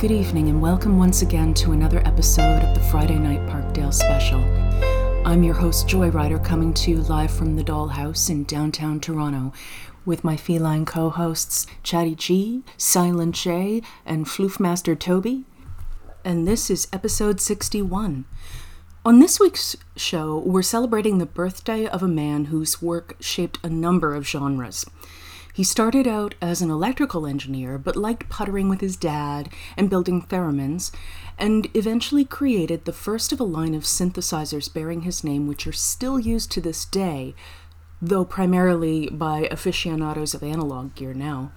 Good evening, and welcome once again to another episode of the Friday Night Parkdale Special. I'm your host, Joy Joyrider, coming to you live from the Dollhouse in downtown Toronto with my feline co hosts, Chatty G, Silent J, and Floofmaster Toby. And this is episode 61. On this week's show, we're celebrating the birthday of a man whose work shaped a number of genres. He started out as an electrical engineer, but liked puttering with his dad and building theremins, and eventually created the first of a line of synthesizers bearing his name, which are still used to this day, though primarily by aficionados of analog gear now.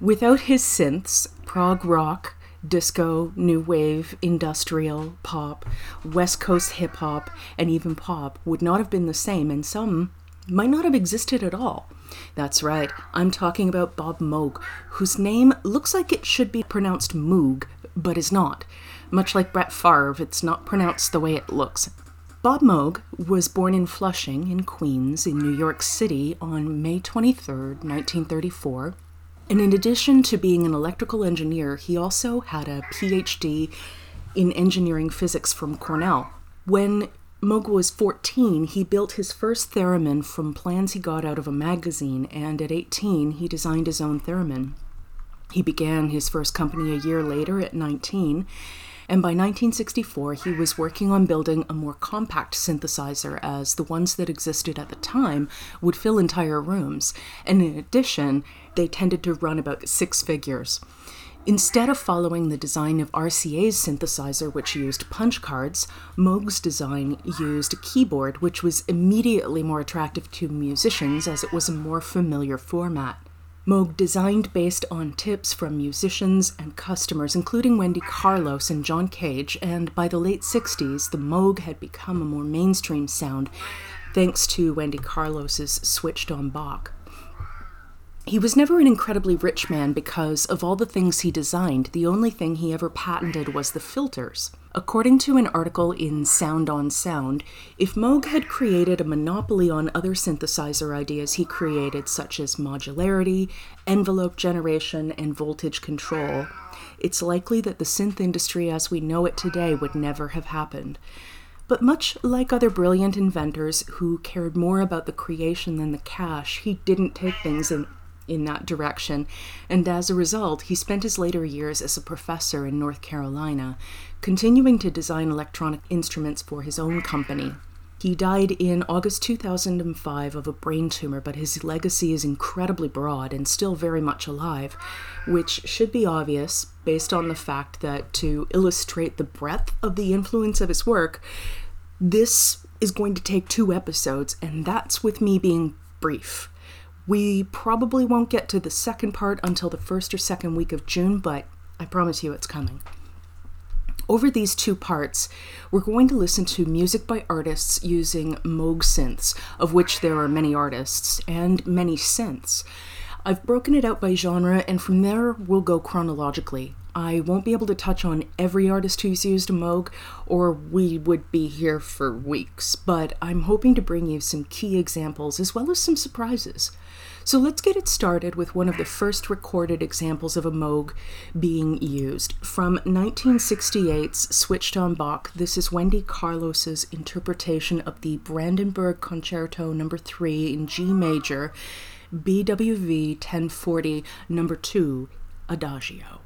Without his synths, prog rock, disco, new wave, industrial, pop, West Coast hip hop, and even pop would not have been the same, and some might not have existed at all. That's right, I'm talking about Bob Moog, whose name looks like it should be pronounced Moog, but is not. Much like Brett Favre, it's not pronounced the way it looks. Bob Moog was born in Flushing, in Queens, in New York City on May 23, 1934. And in addition to being an electrical engineer, he also had a PhD in engineering physics from Cornell. When Moog was 14, he built his first theremin from plans he got out of a magazine, and at 18, he designed his own theremin. He began his first company a year later at 19, and by 1964, he was working on building a more compact synthesizer, as the ones that existed at the time would fill entire rooms, and in addition, they tended to run about six figures. Instead of following the design of RCA's synthesizer, which used punch cards, Moog's design used a keyboard, which was immediately more attractive to musicians as it was a more familiar format. Moog designed based on tips from musicians and customers, including Wendy Carlos and John Cage, and by the late 60s, the Moog had become a more mainstream sound thanks to Wendy Carlos's Switched on Bach. He was never an incredibly rich man because of all the things he designed, the only thing he ever patented was the filters. According to an article in Sound on Sound, if Moog had created a monopoly on other synthesizer ideas he created, such as modularity, envelope generation, and voltage control, it's likely that the synth industry as we know it today would never have happened. But much like other brilliant inventors who cared more about the creation than the cash, he didn't take things in in that direction, and as a result, he spent his later years as a professor in North Carolina, continuing to design electronic instruments for his own company. He died in August 2005 of a brain tumor, but his legacy is incredibly broad and still very much alive, which should be obvious based on the fact that to illustrate the breadth of the influence of his work, this is going to take two episodes, and that's with me being brief. We probably won't get to the second part until the first or second week of June, but I promise you it's coming. Over these two parts, we're going to listen to music by artists using Moog synths, of which there are many artists, and many synths. I've broken it out by genre, and from there we'll go chronologically. I won't be able to touch on every artist who's used a Moog, or we would be here for weeks, but I'm hoping to bring you some key examples as well as some surprises. So let's get it started with one of the first recorded examples of a Moog being used. From 1968's Switched on Bach, this is Wendy Carlos's interpretation of the Brandenburg Concerto Number 3 in G major, BWV 1040 Number 2, Adagio.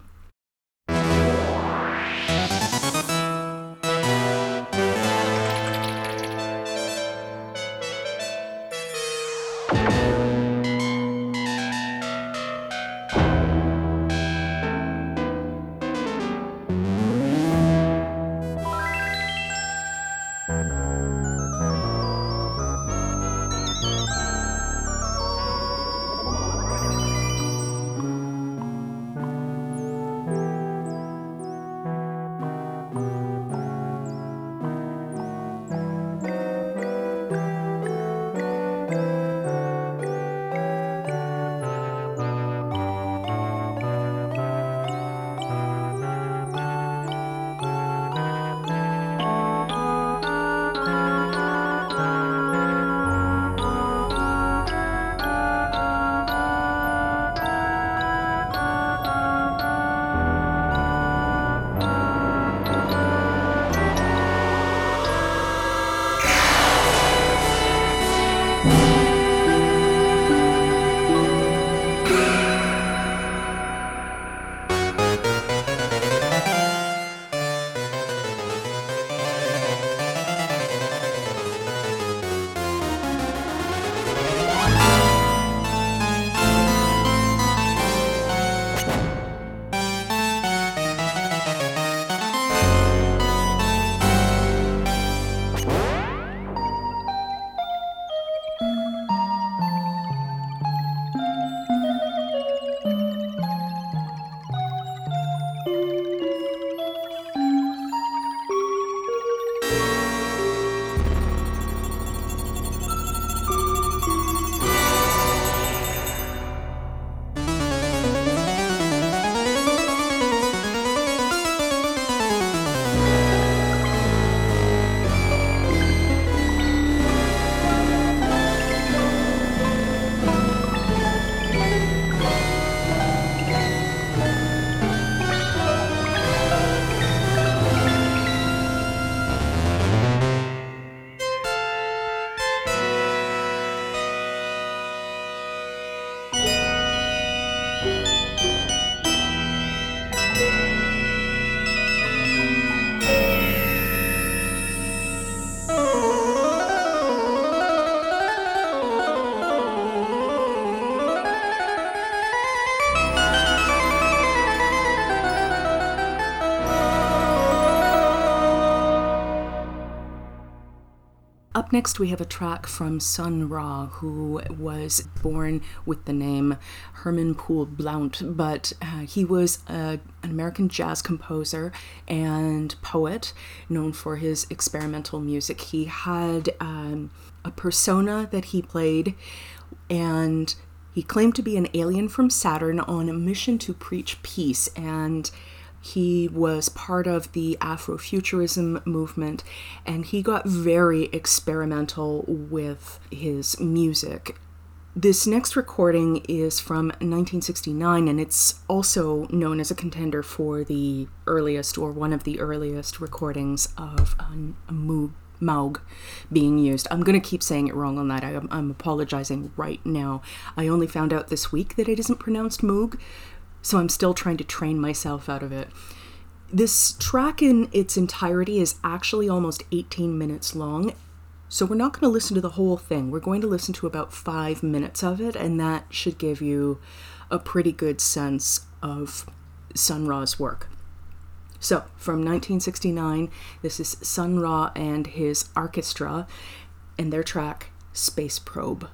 Next, we have a track from Sun Ra, who was born with the name Herman Poole Blount, but uh, he was a, an American jazz composer and poet known for his experimental music. He had um, a persona that he played, and he claimed to be an alien from Saturn on a mission to preach peace. And he was part of the Afrofuturism movement and he got very experimental with his music. This next recording is from 1969 and it's also known as a contender for the earliest or one of the earliest recordings of a Moog, being used. I'm going to keep saying it wrong on that. I, I'm apologizing right now. I only found out this week that it isn't pronounced Moog, so I'm still trying to train myself out of it. This track in its entirety is actually almost 18 minutes long, so we're not going to listen to the whole thing. We're going to listen to about five minutes of it, and that should give you a pretty good sense of Sun Ra's work. So, from 1969, this is Sun Ra and his orchestra and their track Space Probe.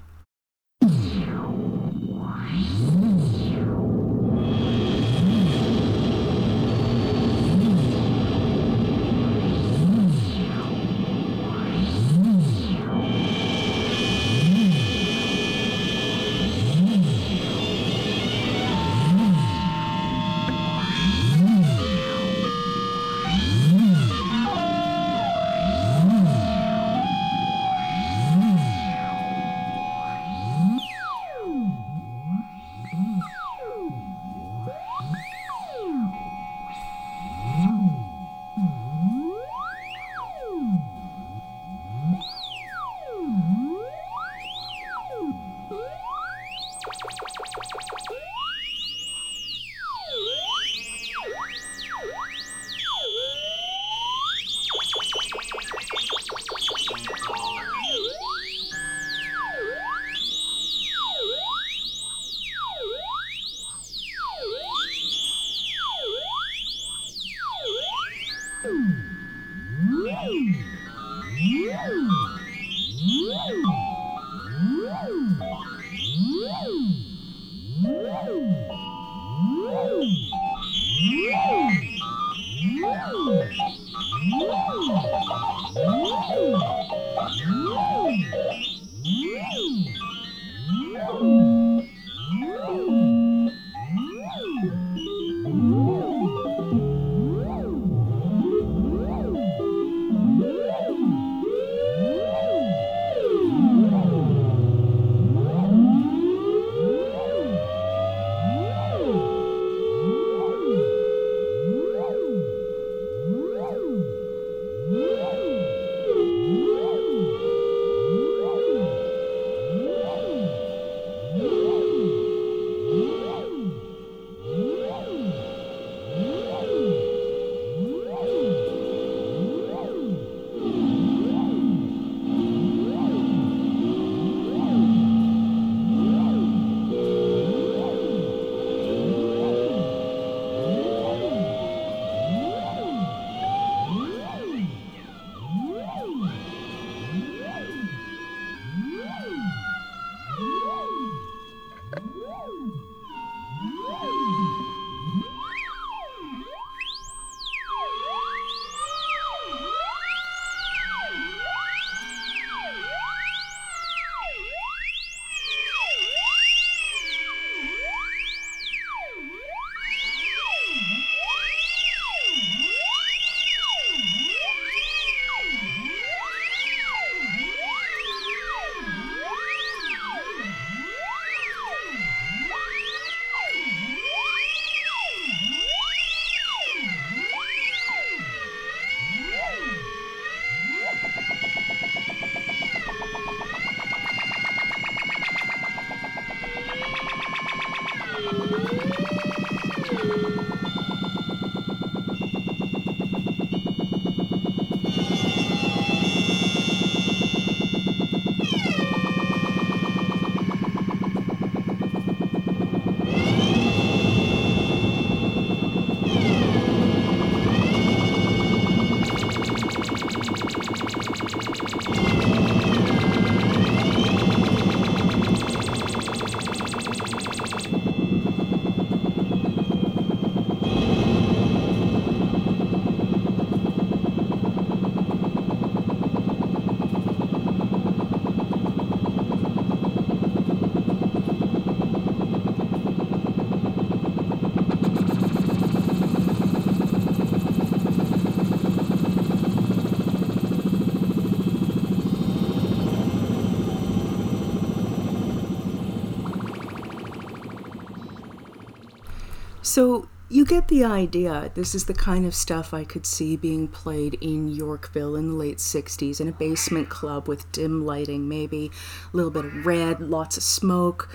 So you get the idea. This is the kind of stuff I could see being played in Yorkville in the late 60s in a basement club with dim lighting, maybe a little bit of red, lots of smoke,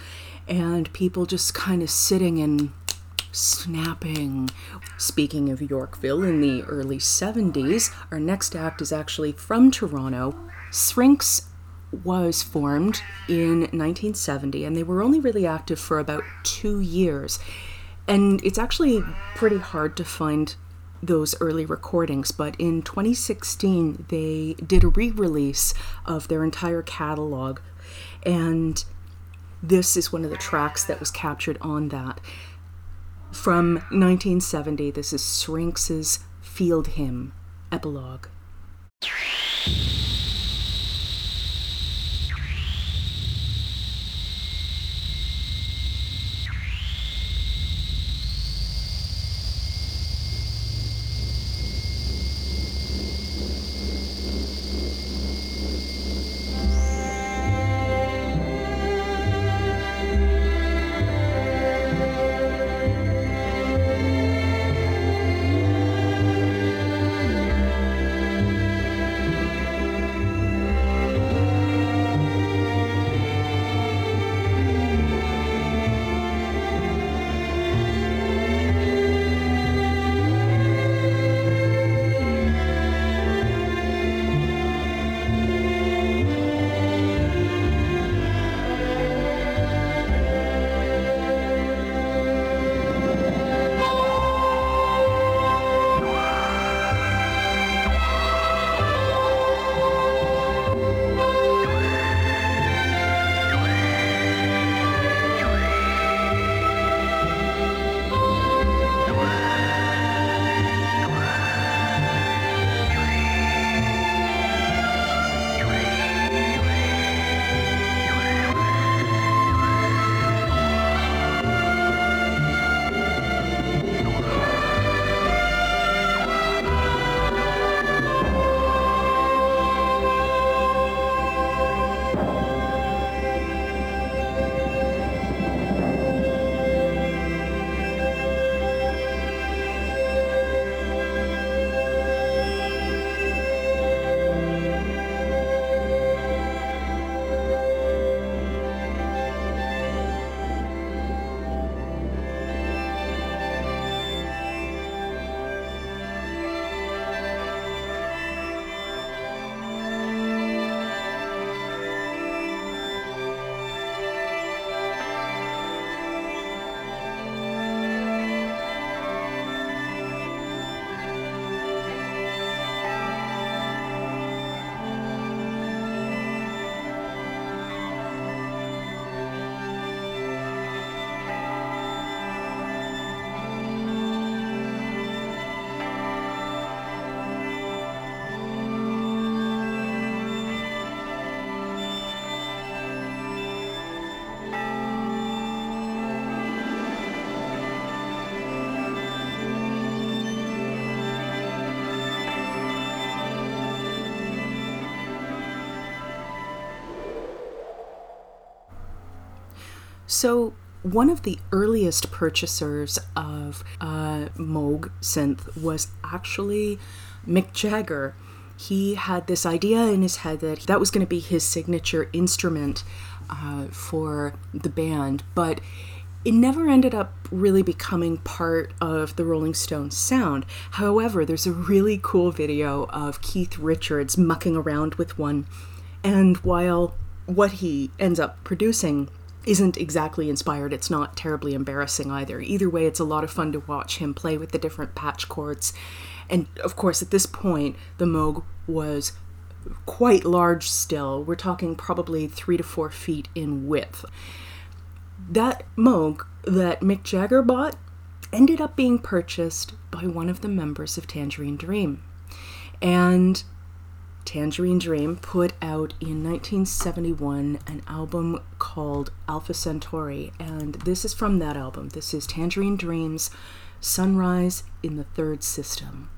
and people just kind of sitting and snapping. Speaking of Yorkville in the early 70s, our next act is actually from Toronto. Syrinx was formed in 1970 and they were only really active for about two years. And it's actually pretty hard to find those early recordings, but in 2016 they did a re release of their entire catalog. And this is one of the tracks that was captured on that. From 1970, this is Syrinx's Field Hymn Epilogue. So, one of the earliest purchasers of uh, Moog synth was actually Mick Jagger. He had this idea in his head that that was going to be his signature instrument uh, for the band, but it never ended up really becoming part of the Rolling Stones sound. However, there's a really cool video of Keith Richards mucking around with one, and while what he ends up producing isn't exactly inspired. It's not terribly embarrassing either. Either way, it's a lot of fun to watch him play with the different patch cords. And of course, at this point, the Moog was quite large still. We're talking probably three to four feet in width. That Moog that Mick Jagger bought ended up being purchased by one of the members of Tangerine Dream. And Tangerine Dream put out in 1971 an album called Alpha Centauri, and this is from that album. This is Tangerine Dream's Sunrise in the Third System.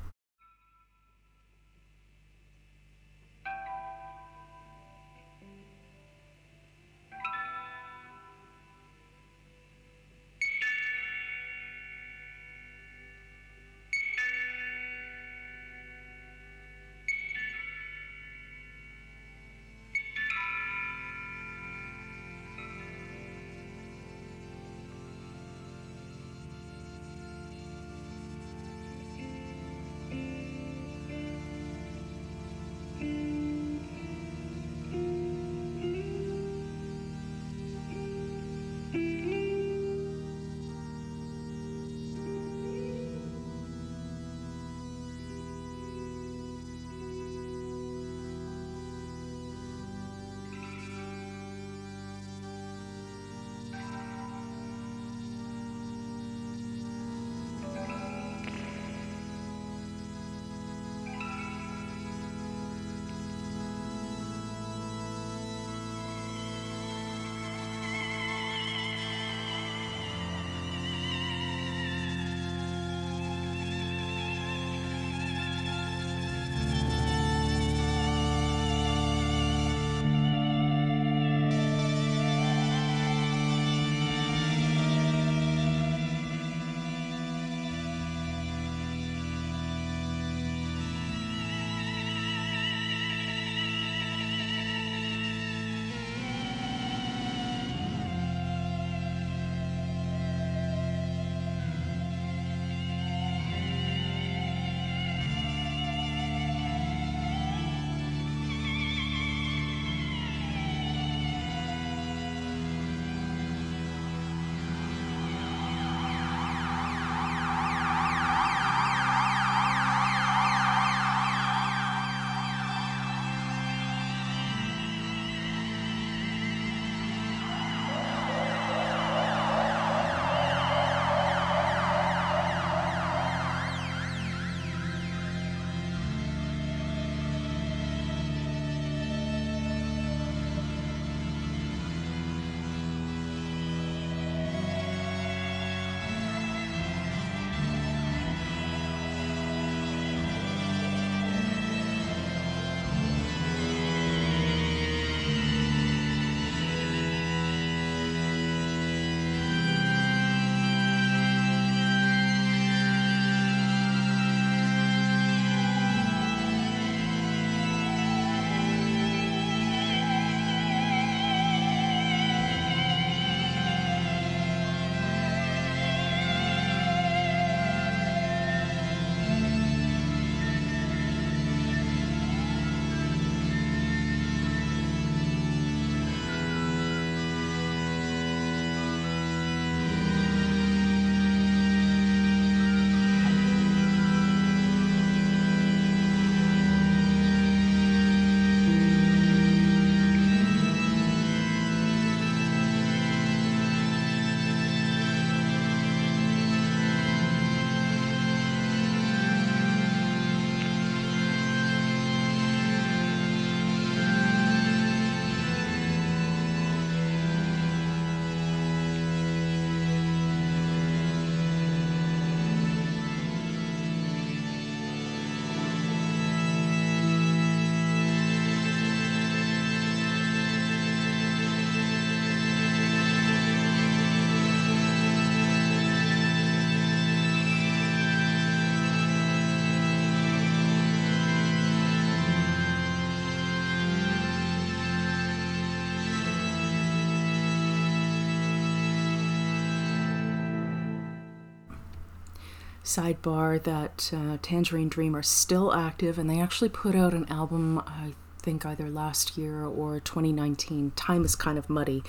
Sidebar that uh, Tangerine Dream are still active and they actually put out an album, I think either last year or 2019. Time is kind of muddy.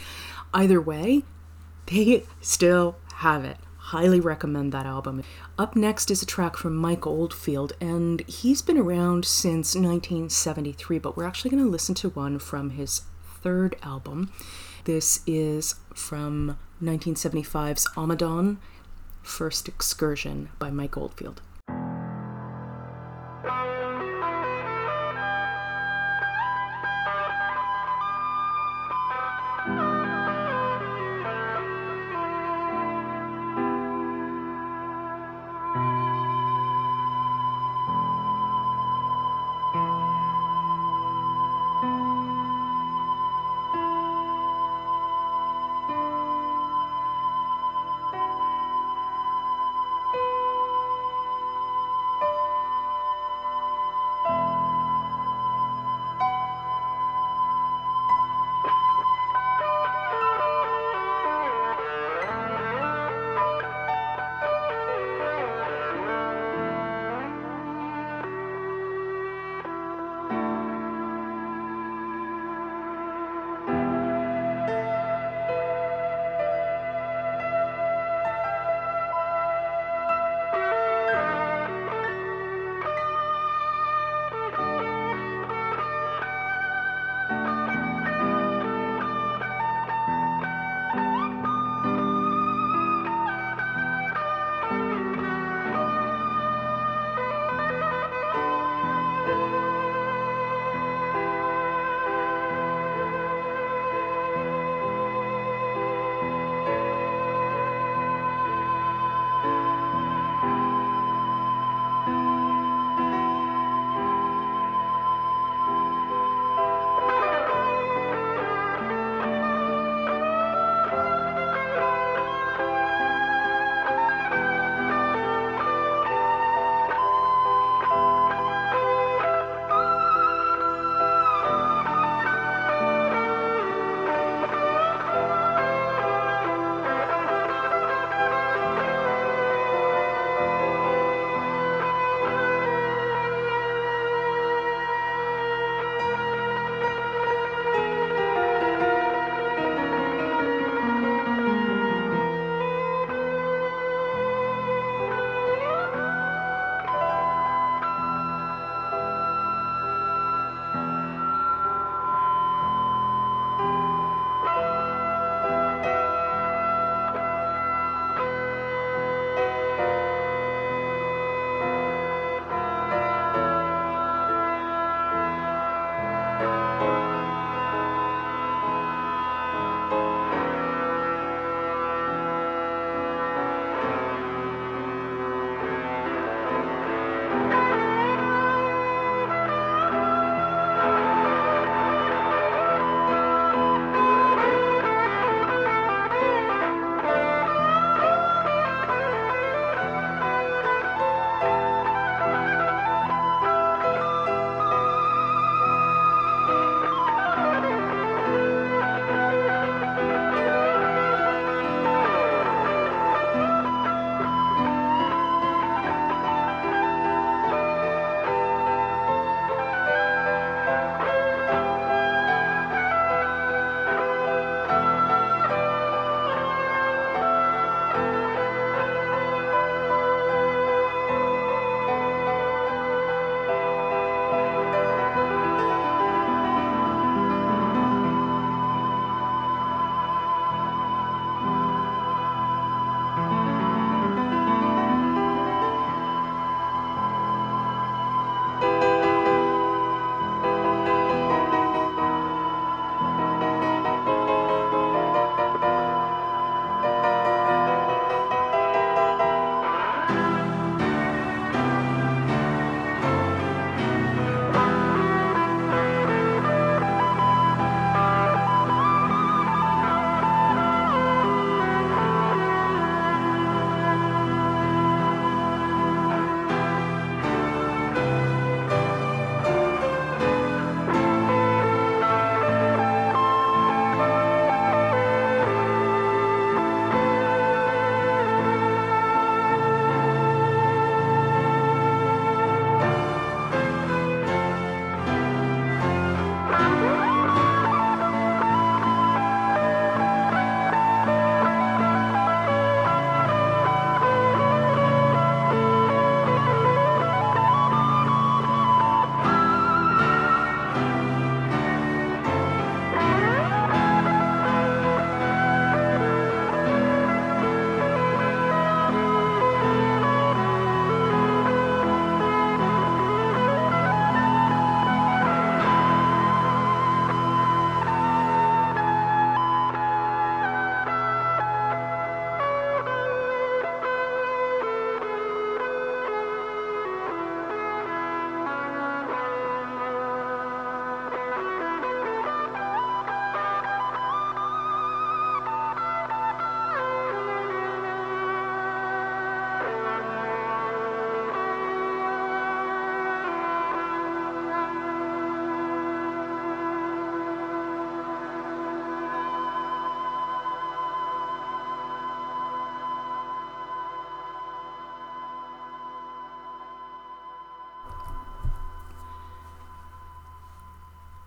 Either way, they still have it. Highly recommend that album. Up next is a track from Mike Oldfield, and he's been around since 1973, but we're actually going to listen to one from his third album. This is from 1975's Ommadawn, First Excursion by Mike Oldfield.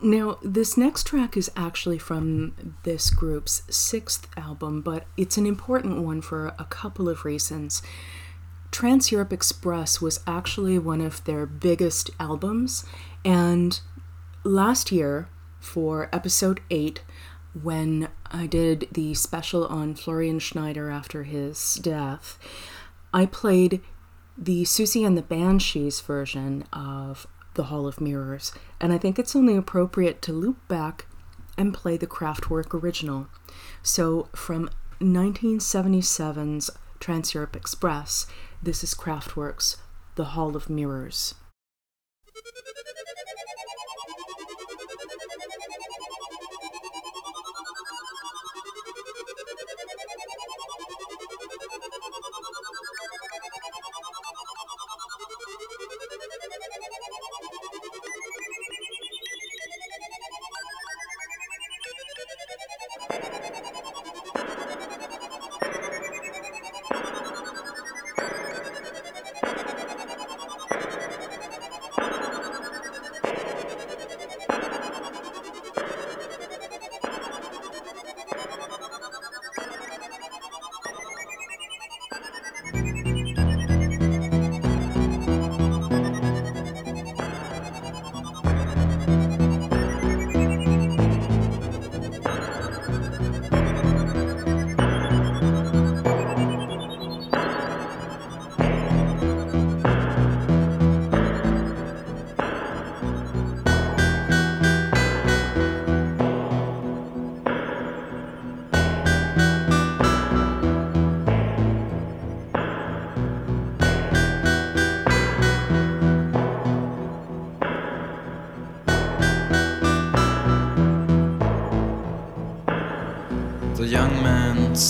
Now, this next track is actually from this group's sixth album, but it's an important one for a couple of reasons. Trans Europe Express was actually one of their biggest albums, and last year, for episode 8, when I did the special on Florian Schneider after his death, I played the Siouxsie and the Banshees version of The Hall of Mirrors, and I think it's only appropriate to loop back and play the Kraftwerk original. So from 1977's Trans Europe Express, this is Kraftwerk's The Hall of Mirrors.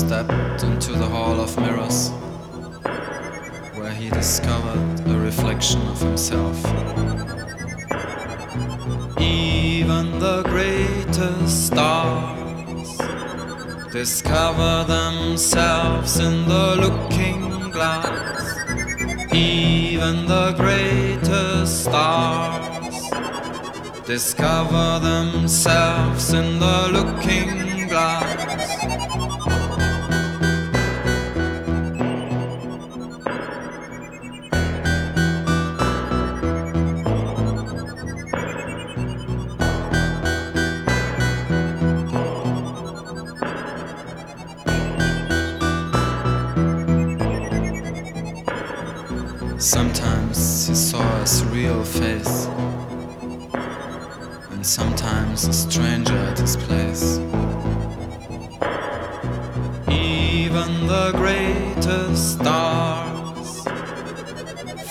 Stepped into the Hall of Mirrors, where he discovered a reflection of himself. Even the greatest stars discover themselves in the looking glass. Even the greatest stars discover themselves in the looking sometimes he saw his real face, and sometimes a stranger at his place. Even the greatest stars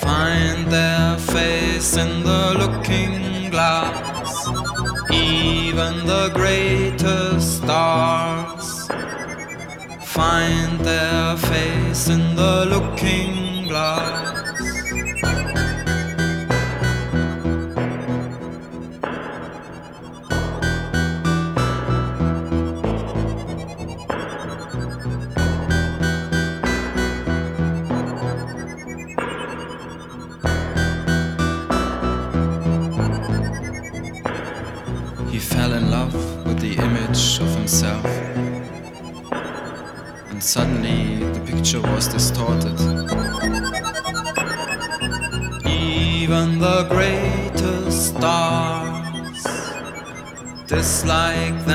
find their face in the looking glass. Even the greatest stars find their face in the looking glass.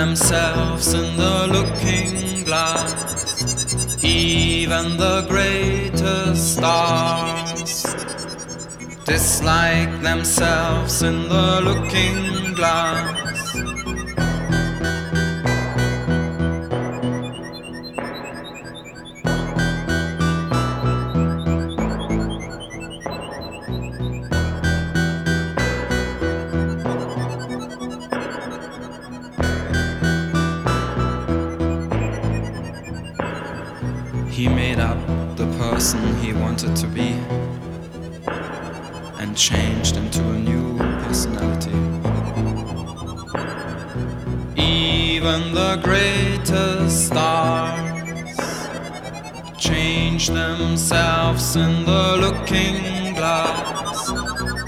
Themselves in the looking glass. Even the greatest stars dislike themselves in the looking glass. in the looking glass,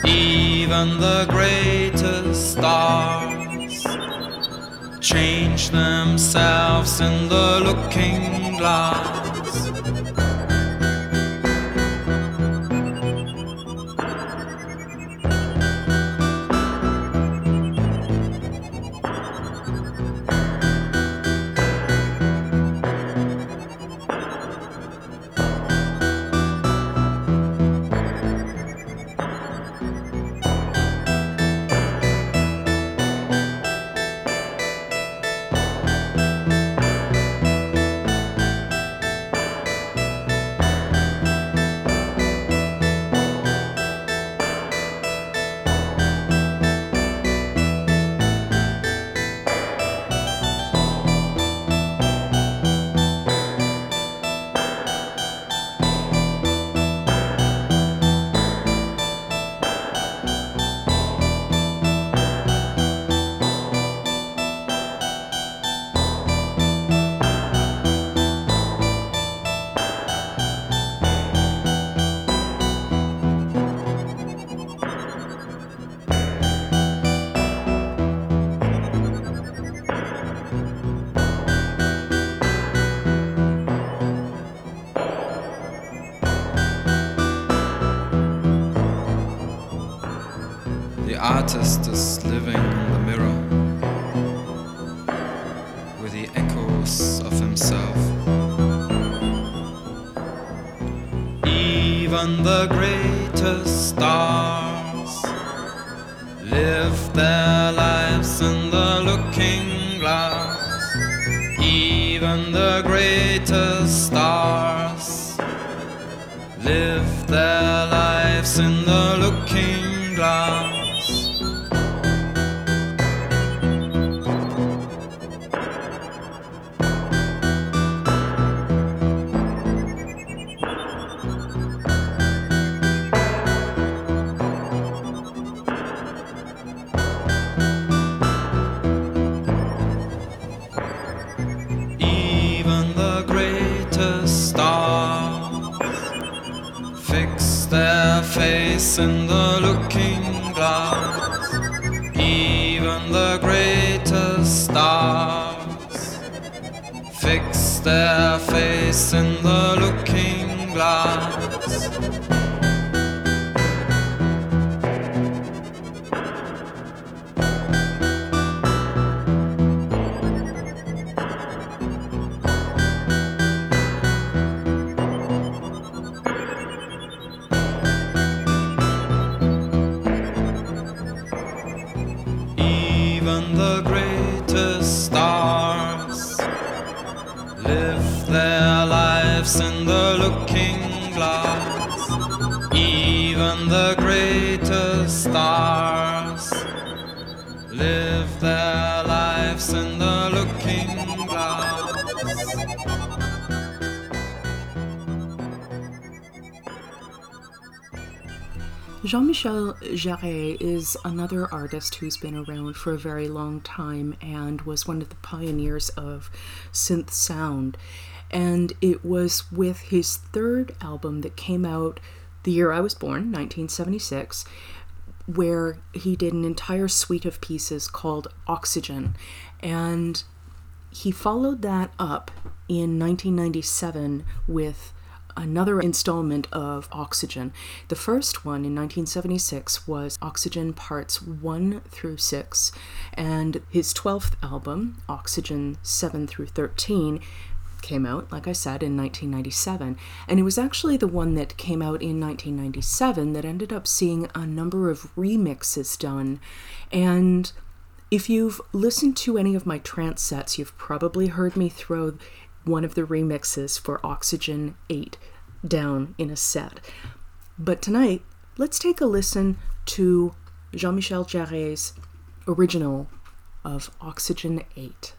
even the greatest stars change themselves in the looking glass. The greatest stars live their lives in the looking glass. Even the greatest stars live their lives in the looking glass. Their face in the looking glass. Jean Michel Jarre is another artist who's been around for a very long time and was one of the pioneers of synth sound. And it was with his third album that came out the year I was born, 1976, where he did an entire suite of pieces called Oxygen. And he followed that up in 1997 with another installment of Oxygen. The first one in 1976 was Oxygen Parts 1 through 6, and his 12th album, Oxygen 7 through 13, came out, like I said, in 1997. And it was actually the one that came out in 1997 that ended up seeing a number of remixes done. And if you've listened to any of my trance sets, you've probably heard me throw one of the remixes for Oxygen 8 down in a set. But tonight, let's take a listen to Jean Michel Jarre's original of Oxygen 8.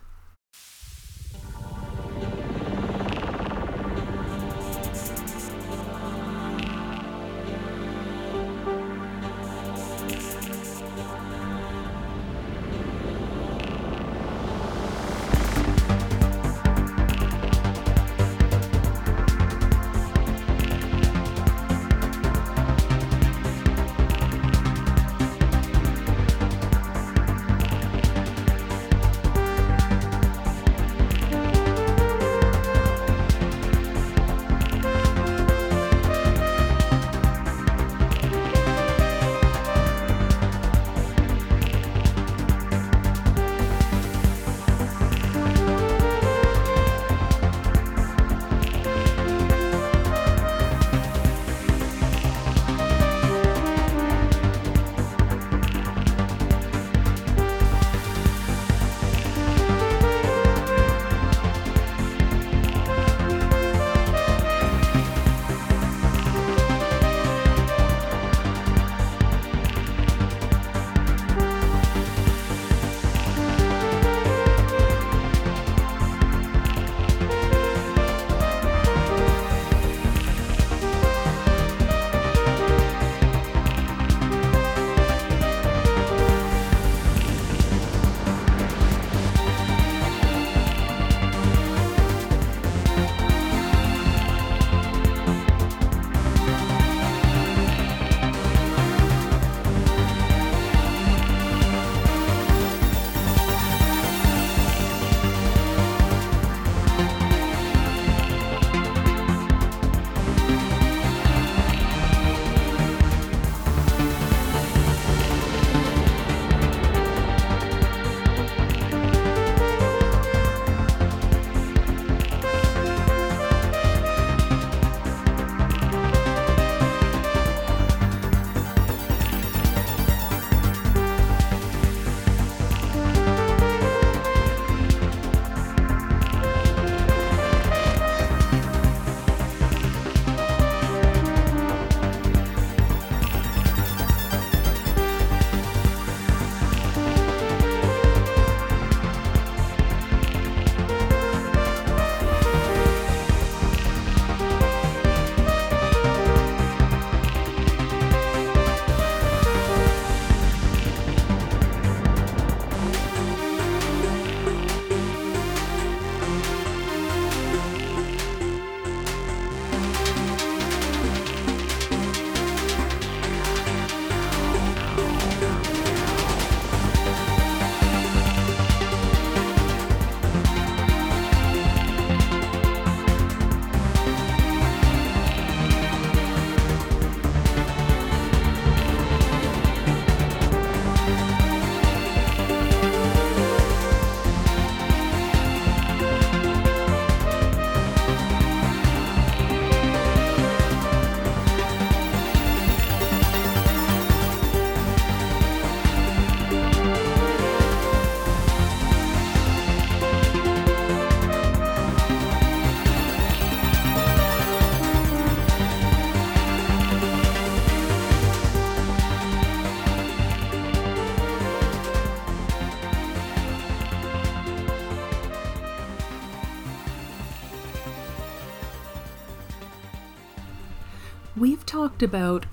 Talked about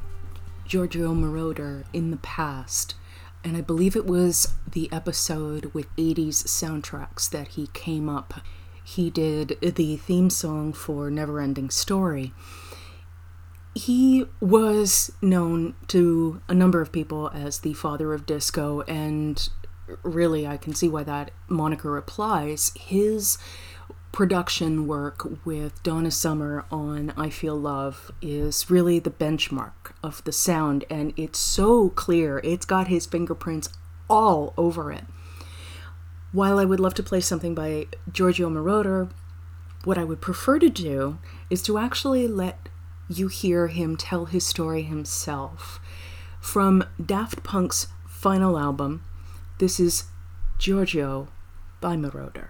Giorgio Moroder in the past, and I believe it was the episode with 80s soundtracks that he came up. He did the theme song for Neverending Story. He was known to a number of people as the father of disco, and really I can see why that moniker applies. His production work with Donna Summer on I Feel Love is really the benchmark of the sound, and it's so clear. It's got his fingerprints all over it. While I would love to play something by Giorgio Moroder, what I would prefer to do is to actually let you hear him tell his story himself. From Daft Punk's final album, this is Giorgio by Moroder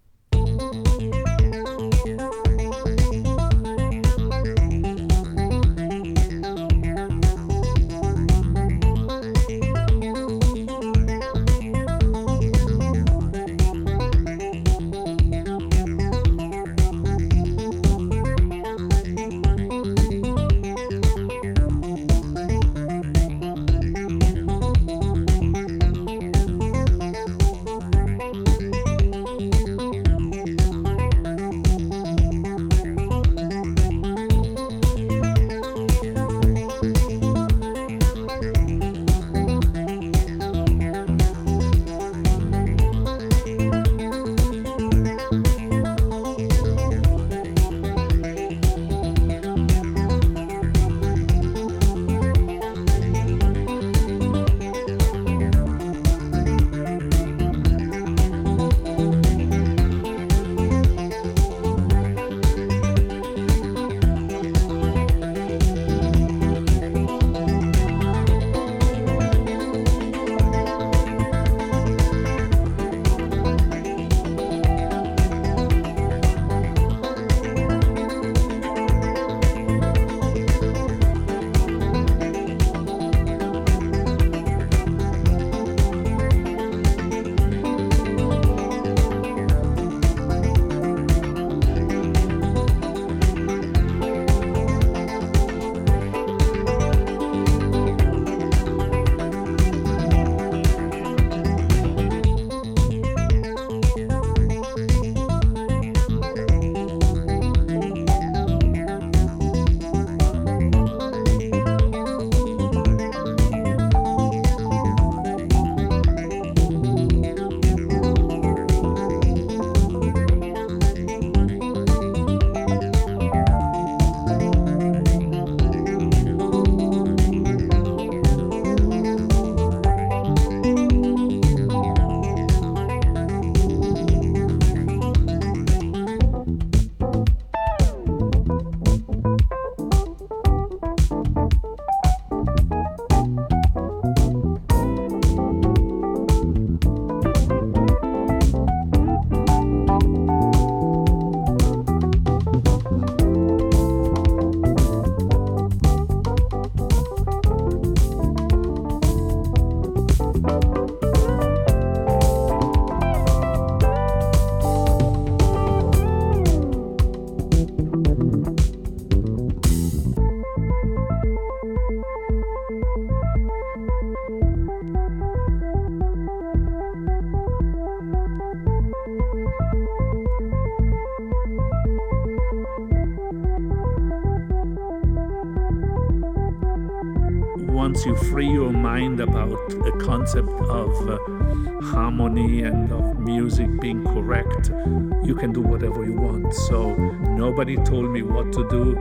You can do whatever you want. So nobody told me what to do,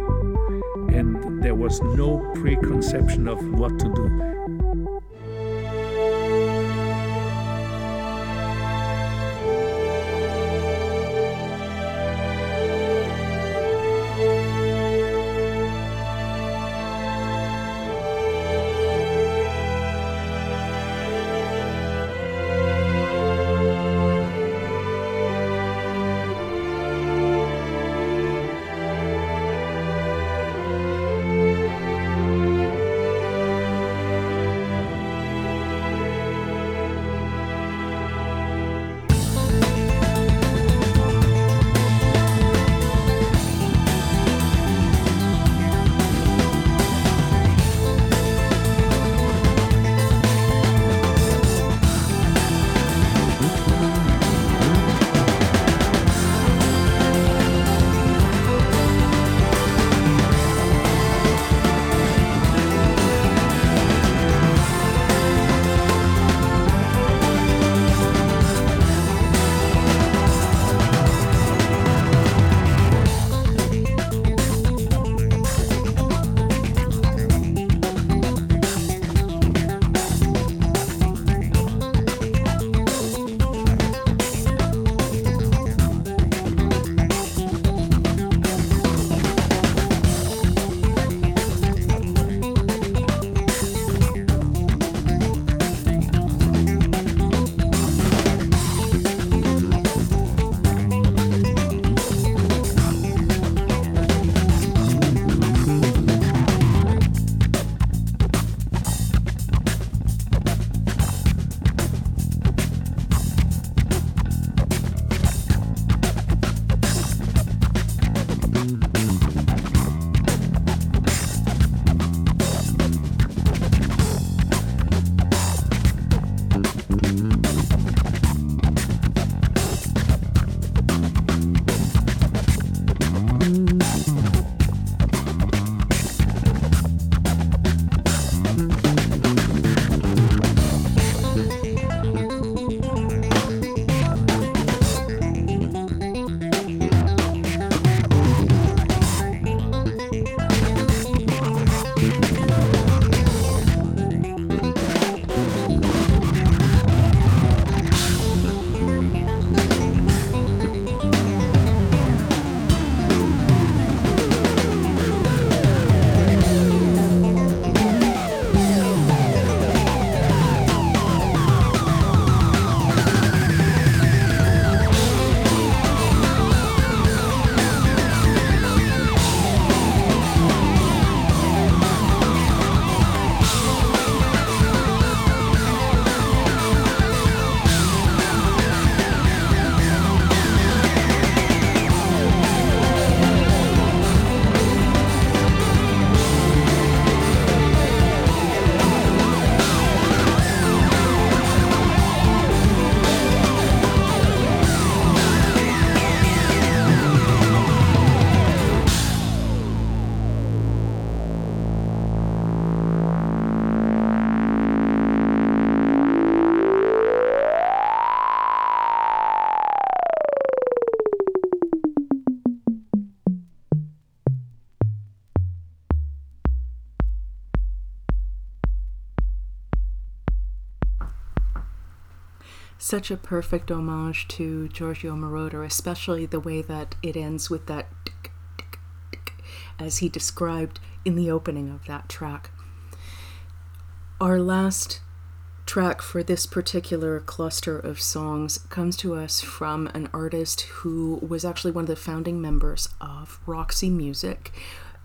and there was no preconception of what to do. Such a perfect homage to Giorgio Moroder, especially the way that it ends with that as he described in the opening of that track. Our last track for this particular cluster of songs comes to us from an artist who was actually one of the founding members of Roxy Music,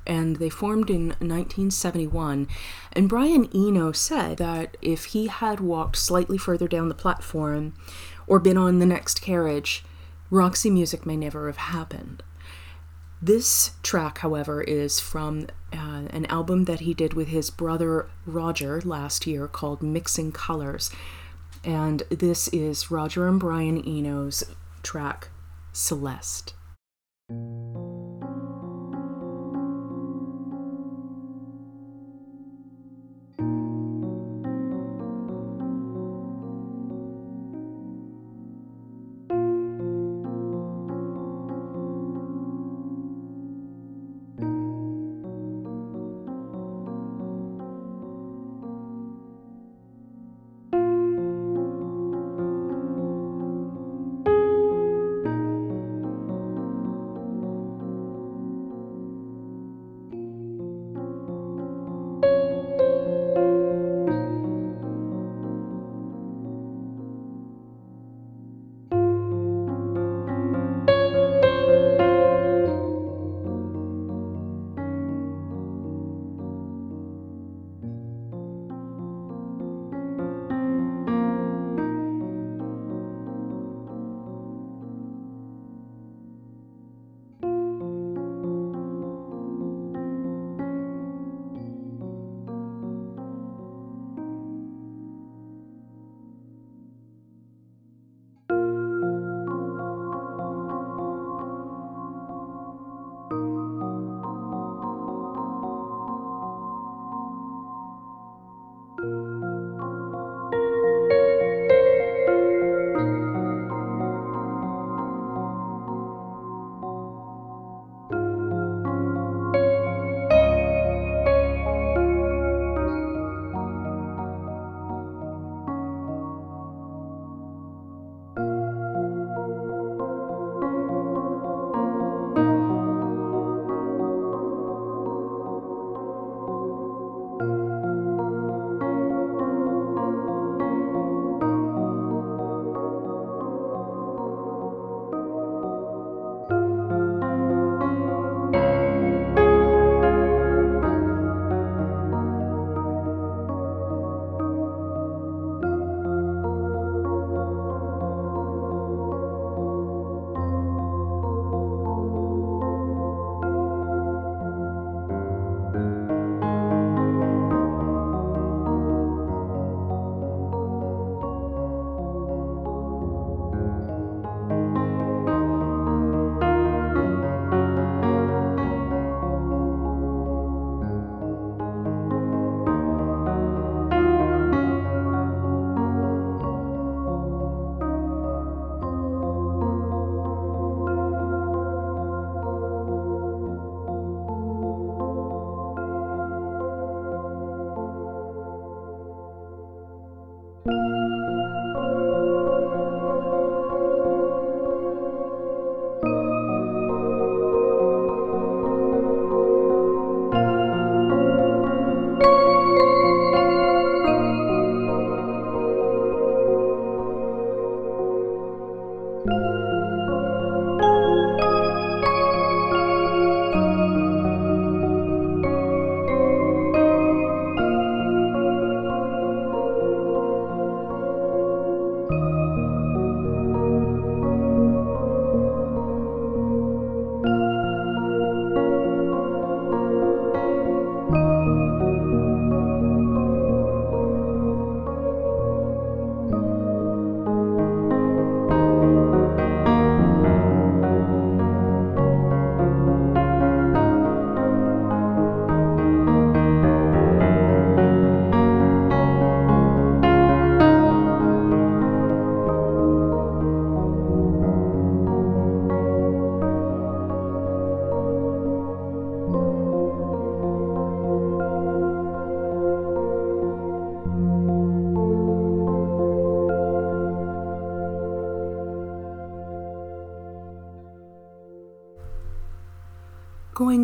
and they formed in 1971. And Brian Eno said that if he had walked slightly further down the platform or been on the next carriage, Roxy Music may never have happened. This track, however, is from uh, an album that he did with his brother Roger last year called Mixing Colors. And this is Roger and Brian Eno's track Celeste.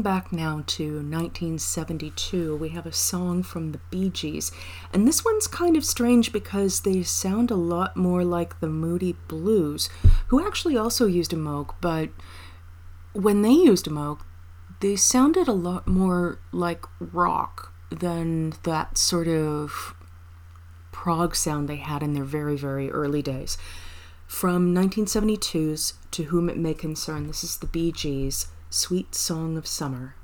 Back now to 1972, we have a song from the Bee Gees, and this one's kind of strange because they sound a lot more like the Moody Blues, who actually also used a Moog, but when they used a Moog, they sounded a lot more like rock than that sort of prog sound they had in their very, very early days. From 1972's To Whom It May Concern, this is the Bee Gees, Sweet Song of Summer.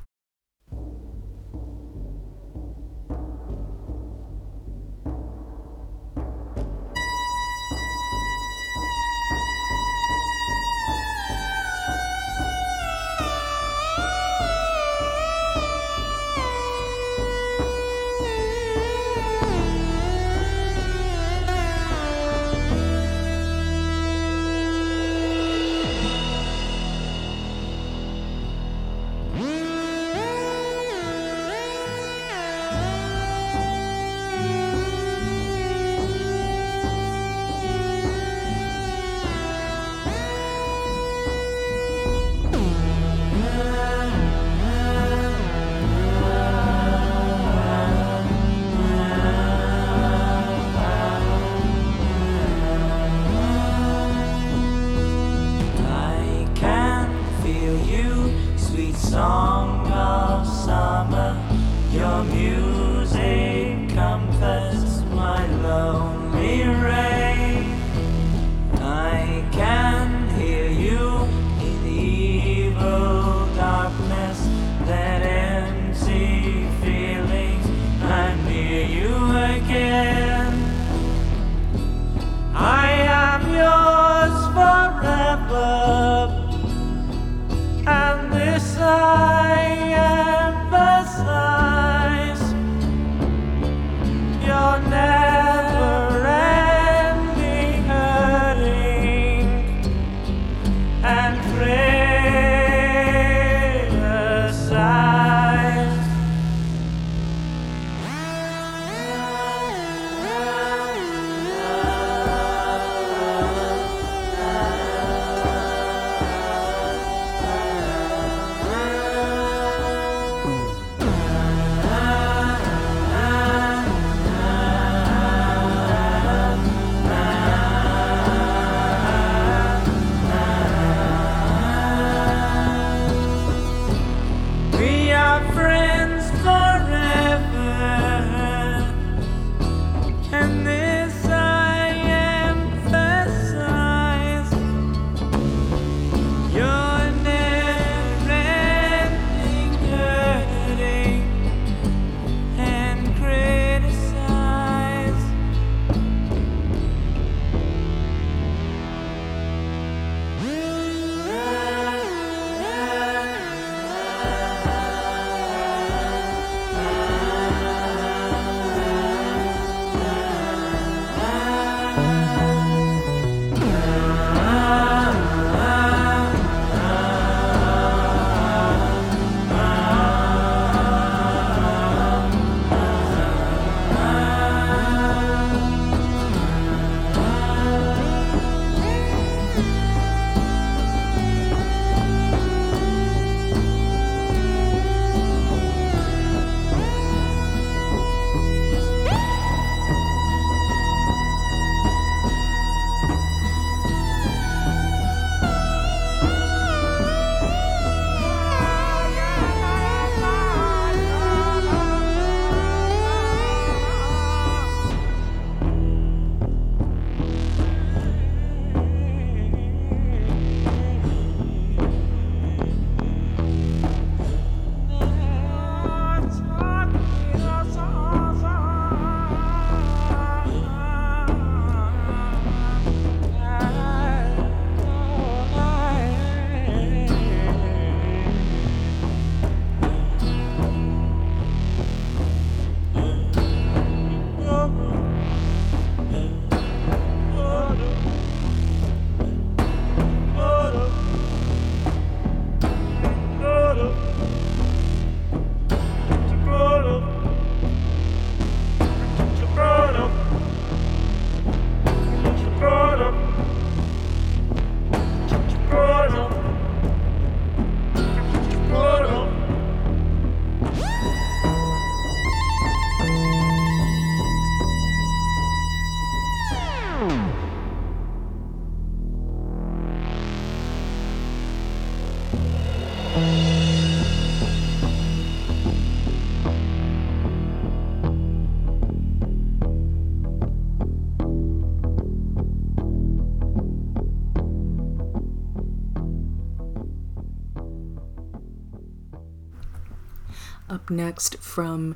Next from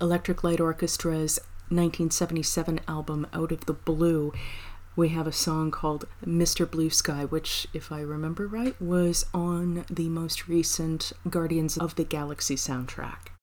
Electric Light Orchestra's 1977 album Out of the Blue, we have a song called Mr. Blue Sky, which, if I remember right, was on the most recent Guardians of the Galaxy soundtrack.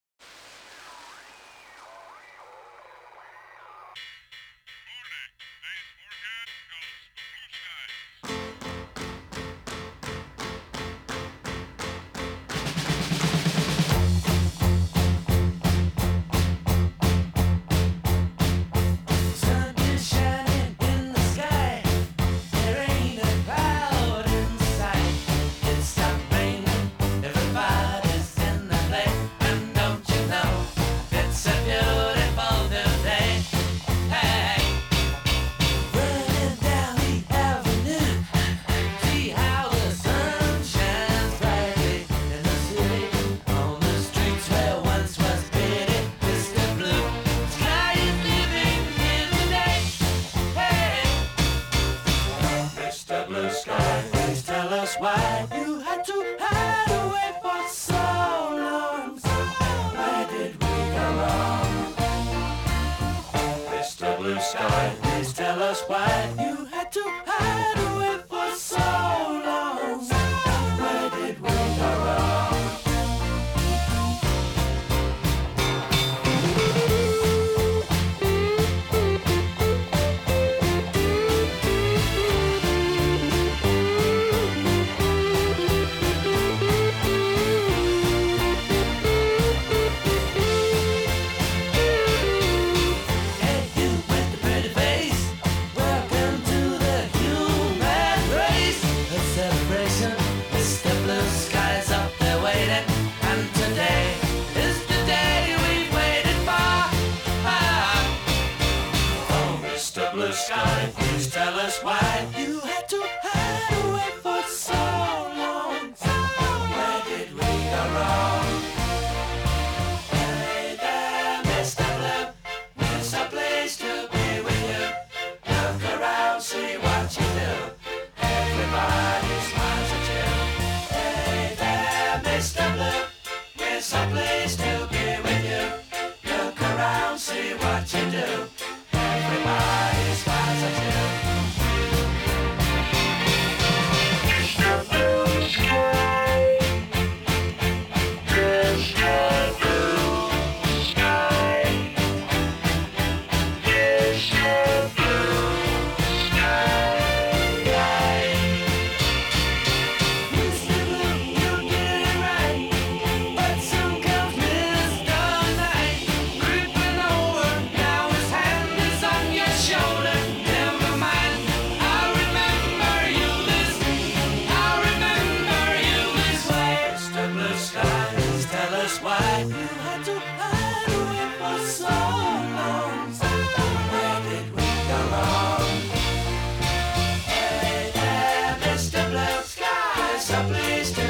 place to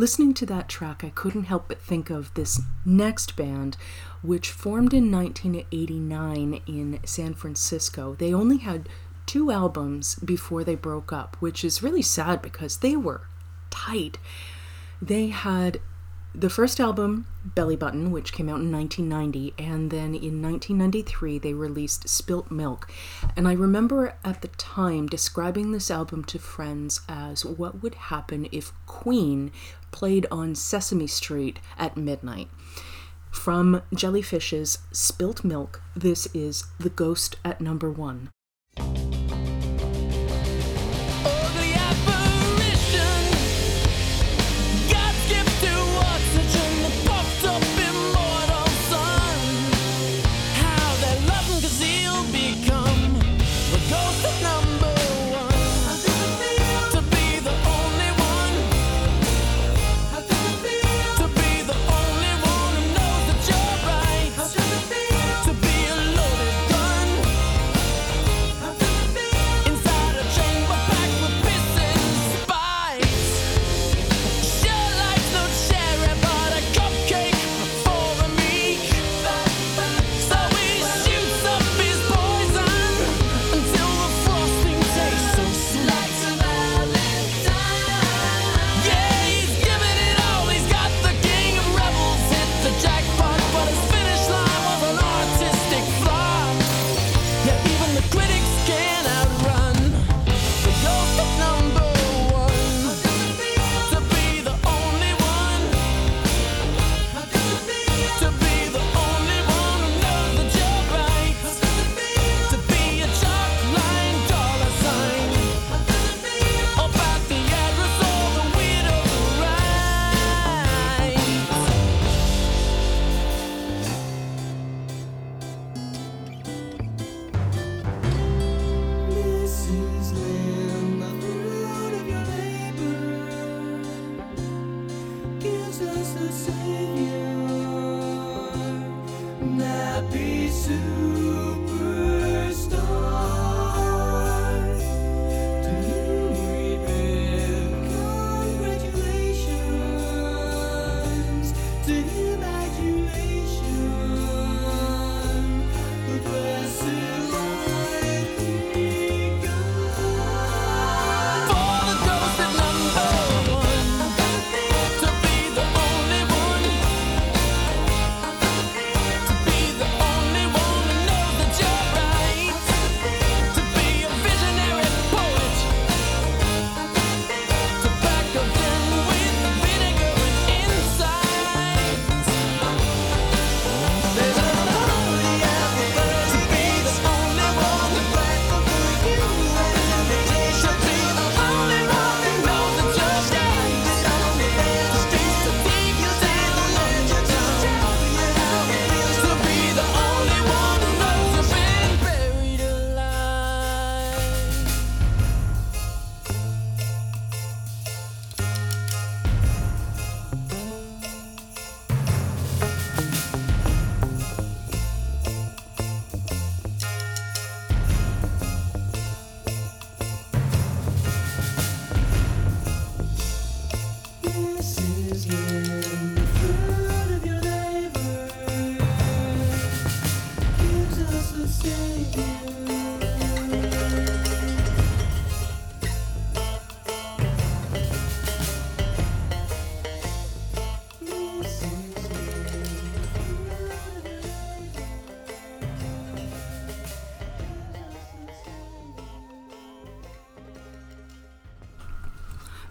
Listening to that track, I couldn't help but think of this next band, which formed in 1989 in San Francisco. They only had two albums before they broke up, which is really sad because they were tight. They had the first album, Belly Button, which came out in 1990, and then in 1993 they released Spilt Milk. And I remember at the time describing this album to friends as what would happen if Queen played on Sesame Street at midnight. From Jellyfish's Spilt Milk, this is The Ghost at Number One.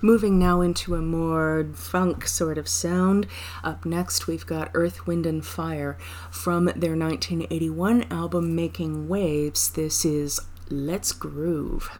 Moving now into a more funk sort of sound. Up next, we've got Earth, Wind, and Fire from their 1981 album Making Waves. This is Let's Groove.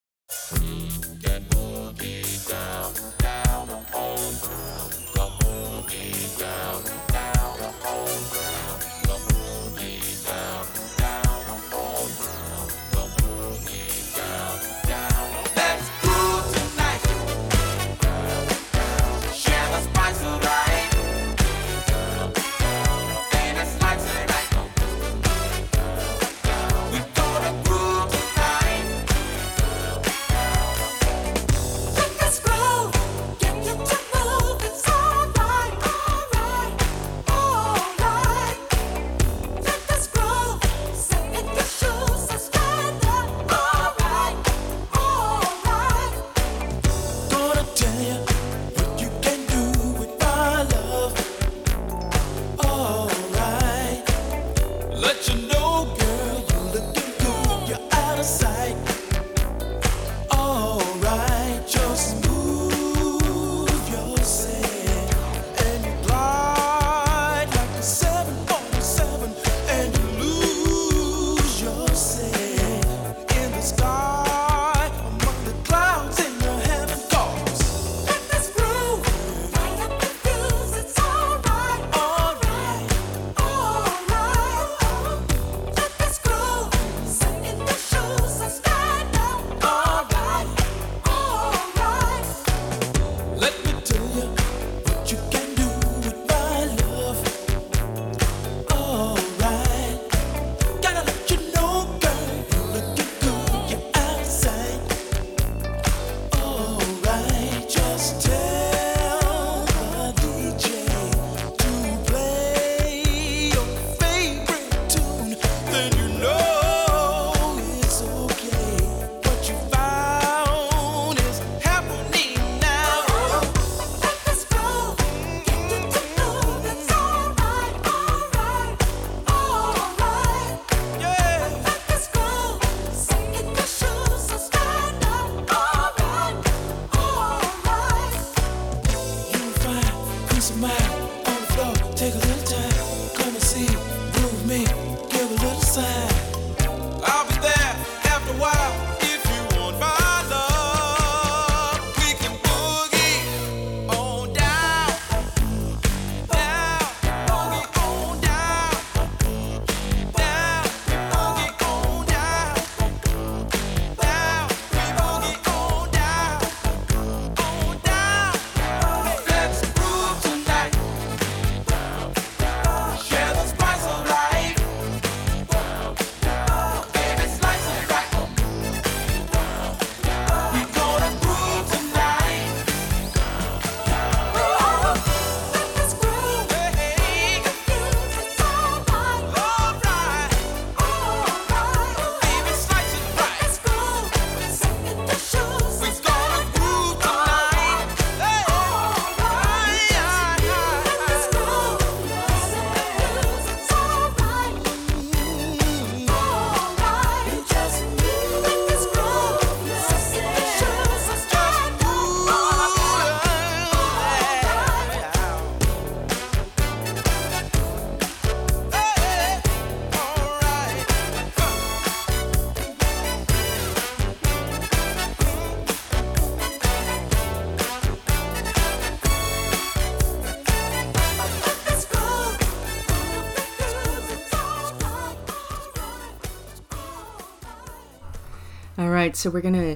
Right, so we're going to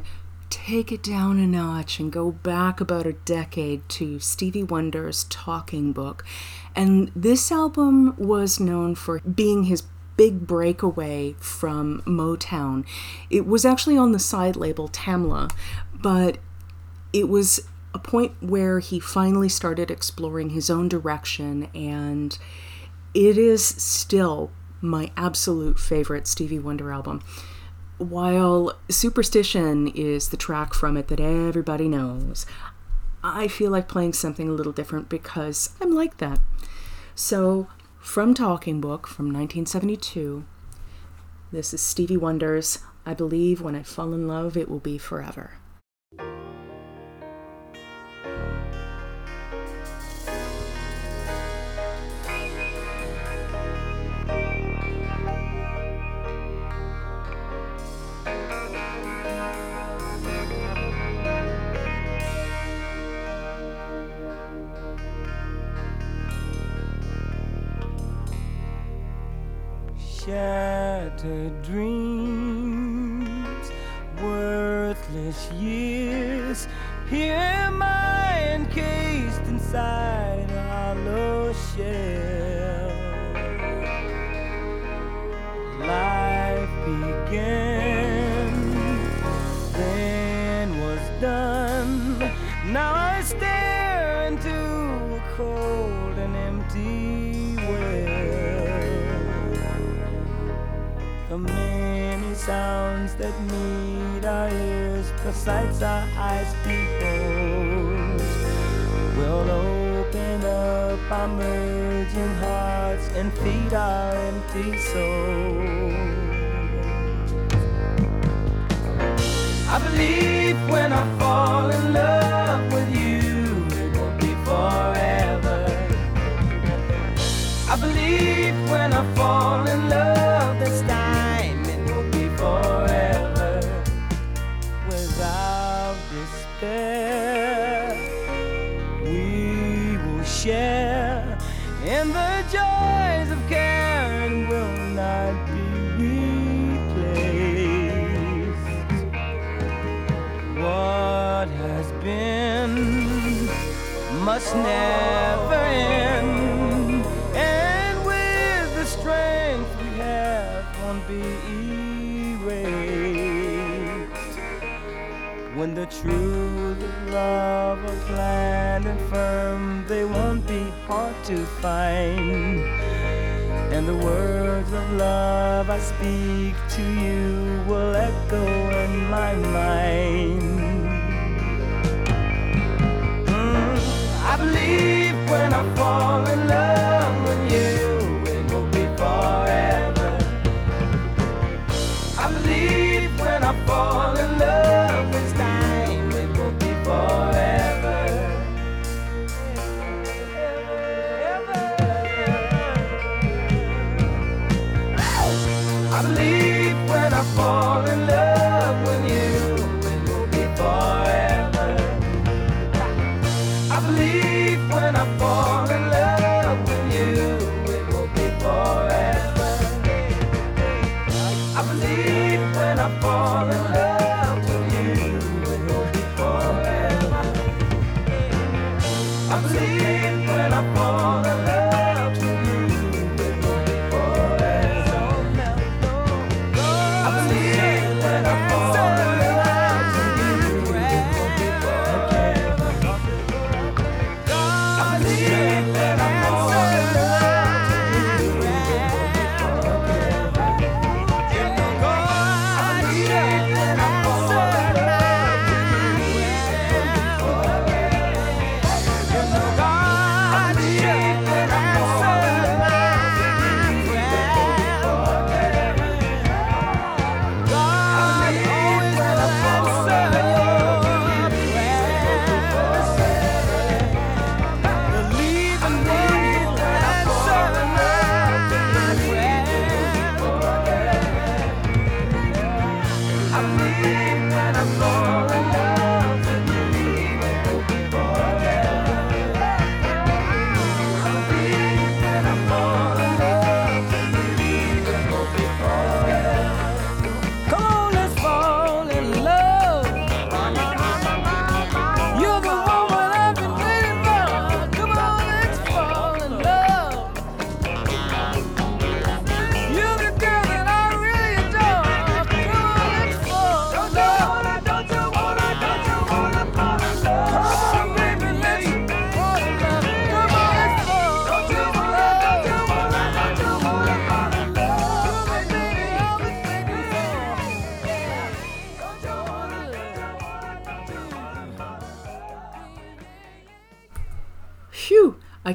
take it down a notch and go back about a decade to Stevie Wonder's Talking Book. And this album was known for being his big breakaway from Motown. It was actually on the side label Tamla, but it was a point where he finally started exploring his own direction, and it is still my absolute favorite Stevie Wonder album. While Superstition is the track from it that everybody knows, I feel like playing something a little different because I'm like that. So, from Talking Book from 1972, this is Stevie Wonder's I Believe When I Fall in Love It Will Be Forever. Shattered dreams, besides our eyes behold, will open up our merging hearts and feed our empty souls. I believe when I fall in love the truth of love are planned and firm, they won't be hard to find. And the words of love I speak to you will echo in my mind. Mm, I believe when I fall in love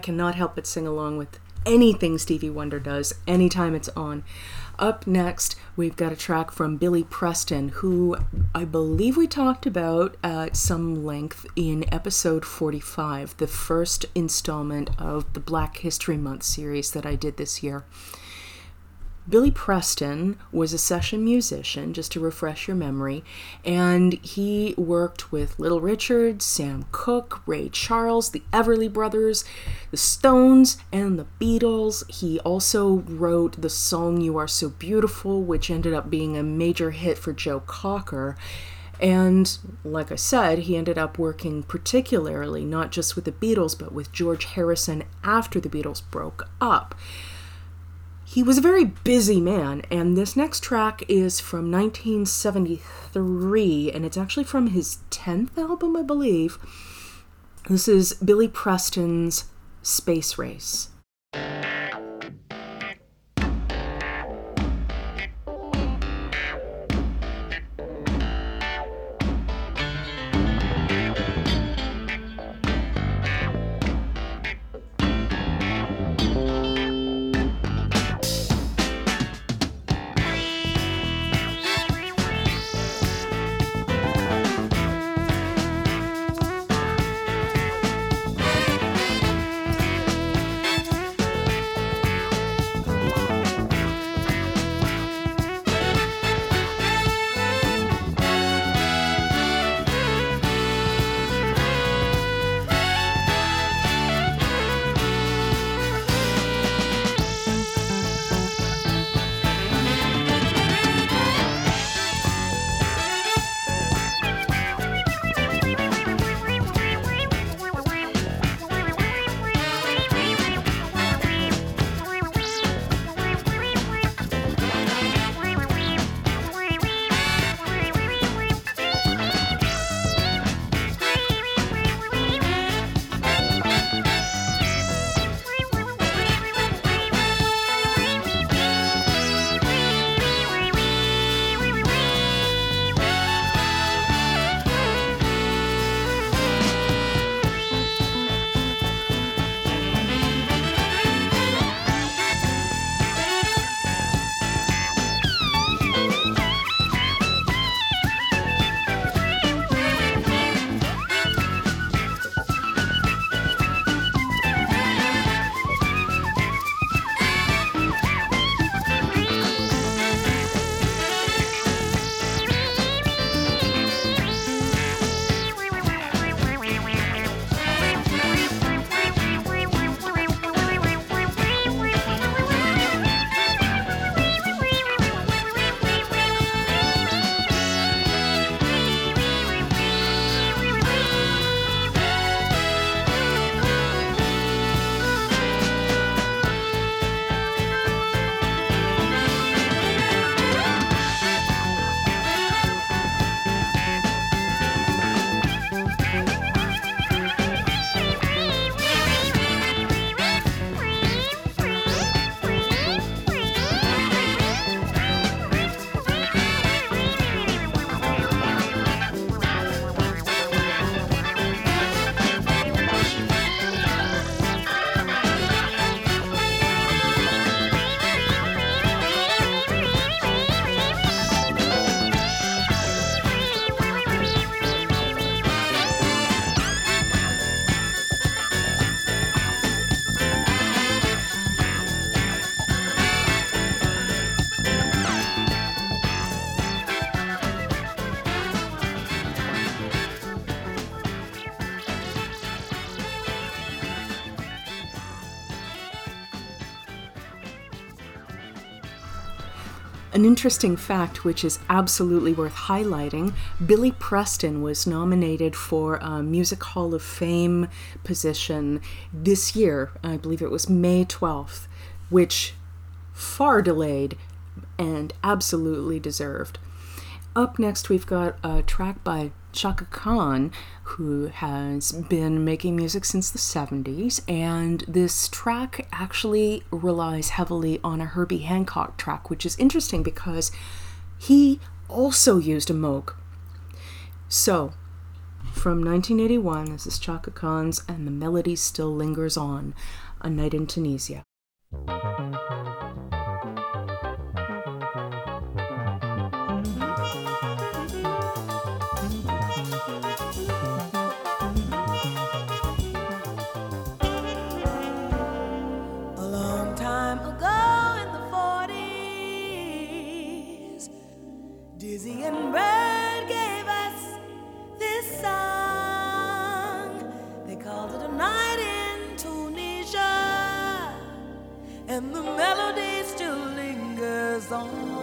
cannot help but sing along with anything Stevie Wonder does anytime it's on. Up next, we've got a track from Billy Preston, who I believe we talked about at some length in episode 45, the first installment of the Black History Month series that I did this year. Billy Preston was a session musician, just to refresh your memory, and he worked with Little Richard, Sam Cooke, Ray Charles, the Everly Brothers, the Stones, and the Beatles. He also wrote the song You Are So Beautiful, which ended up being a major hit for Joe Cocker. And like I said, he ended up working particularly not just with the Beatles, but with George Harrison after the Beatles broke up he was a very busy man, and this next track is from 1973, and it's actually from his 10th album, I believe. This is Billy Preston's Space Race. Interesting fact, which is absolutely worth highlighting Billy Preston was nominated for a Music Hall of Fame position this year. I believe it was May 12th, which far delayed and absolutely deserved. Up next, we've got a track by Chaka Khan, who has been making music since the 70s, and this track actually relies heavily on a Herbie Hancock track, which is interesting because he also used a Moog. So, From 1981, this is Chaka Khan's And the Melody Still Lingers On, A Night in Tunisia. Grew. The melody still lingers and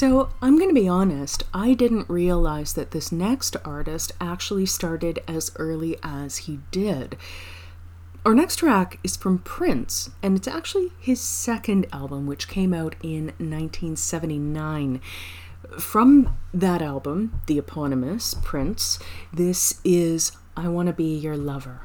So, I'm going to be honest, I didn't realize that this next artist actually started as early as he did. Our next track is from Prince, and it's actually his second album, which came out in 1979. From that album, the eponymous Prince, this is I Want to Be Your Lover.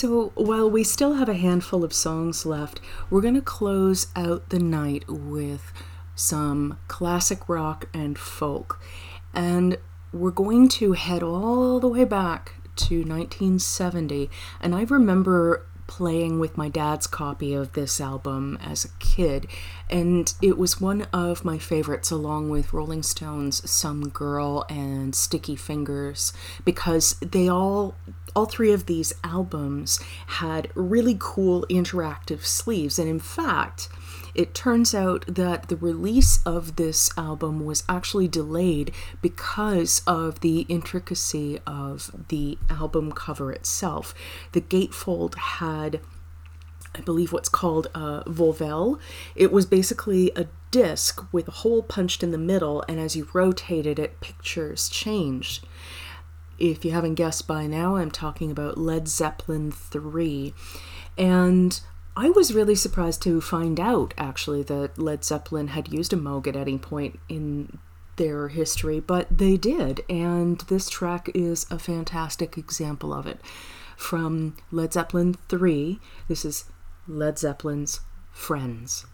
So, while we still have a handful of songs left, we're going to close out the night with some classic rock and folk. And we're going to head all the way back to 1970. And I remember playing with my dad's copy of this album as a kid, and it was one of my favorites, along with Rolling Stones' Some Girl and Sticky Fingers, because they all all three of these albums had really cool interactive sleeves and in fact it turns out that the release of this album was actually delayed because of the intricacy of the album cover itself. The gatefold had I believe what's called a volvelle. It was basically a disc with a hole punched in the middle, and as you rotated it, pictures changed. If you haven't guessed by now, I'm talking about Led Zeppelin 3. And I was really surprised to find out, actually, that Led Zeppelin had used a Moog at any point in their history, but they did, and this track is a fantastic example of it. From Led Zeppelin 3, this is Led Zeppelin's Friends.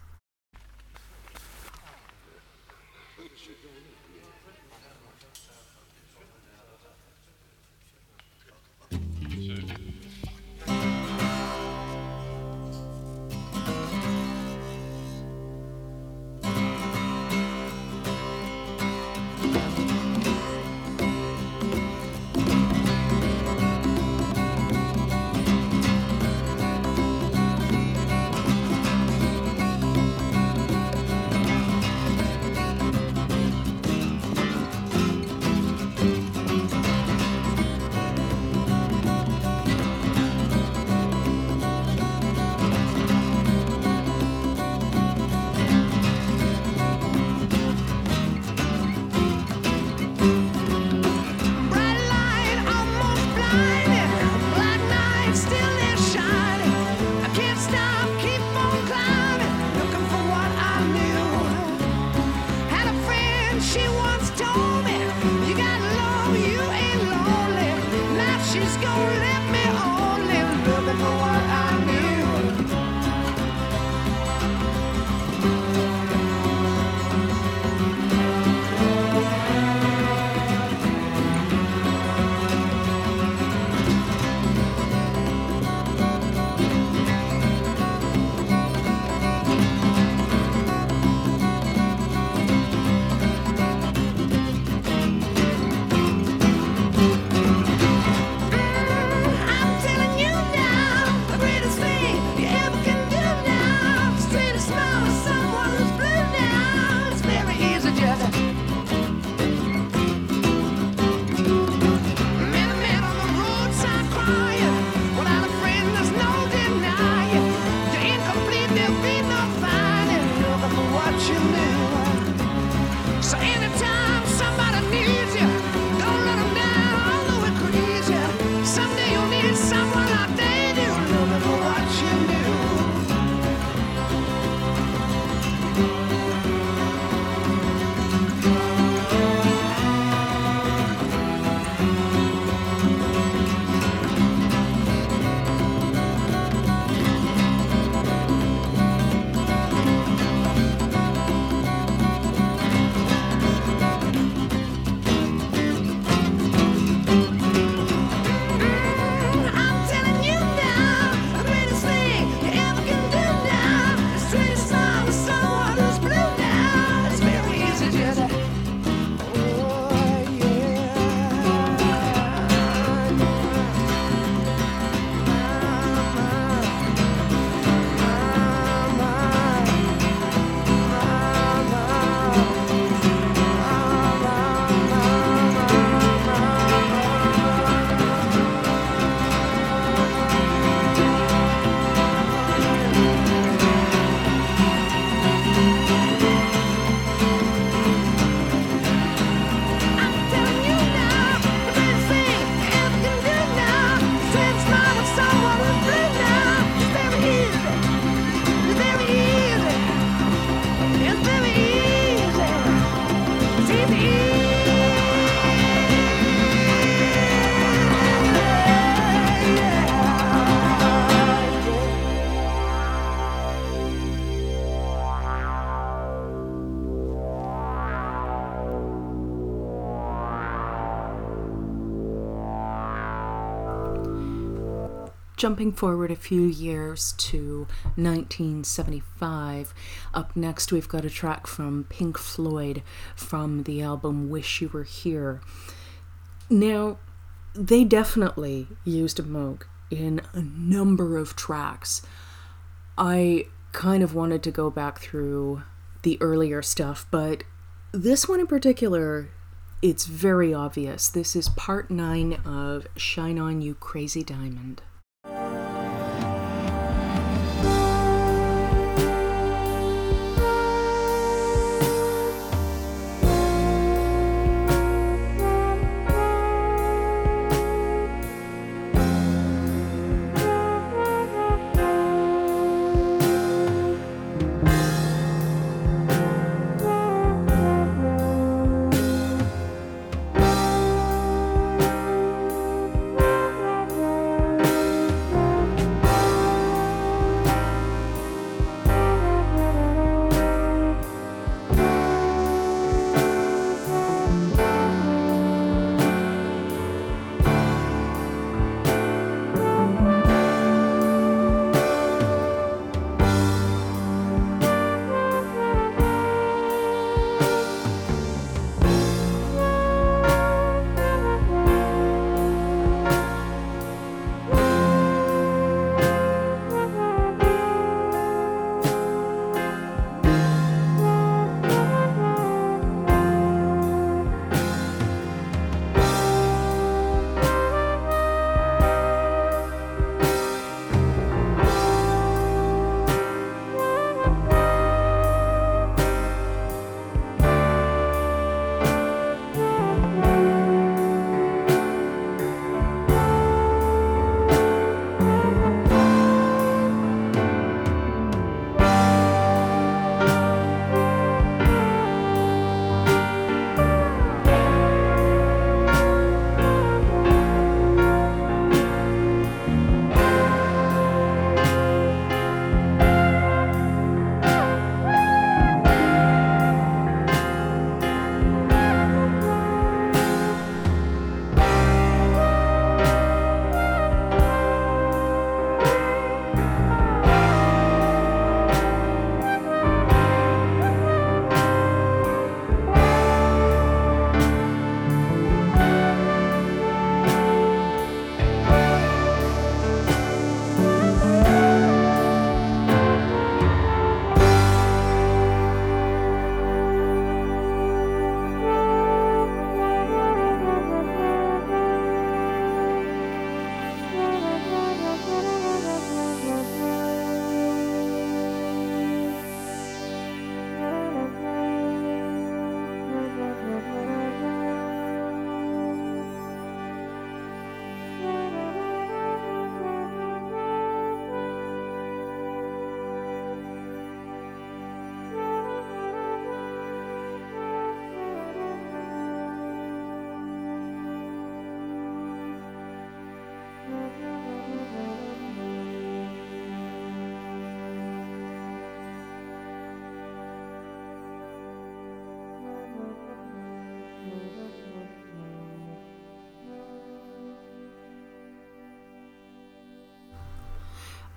Jumping forward a few years to 1975, up next we've got a track from Pink Floyd from the album Wish You Were Here. Now, they definitely used Moog in a number of tracks. I kind of wanted to go back through the earlier stuff, but this one in particular, it's very obvious. This is part nine of Shine On You Crazy Diamond.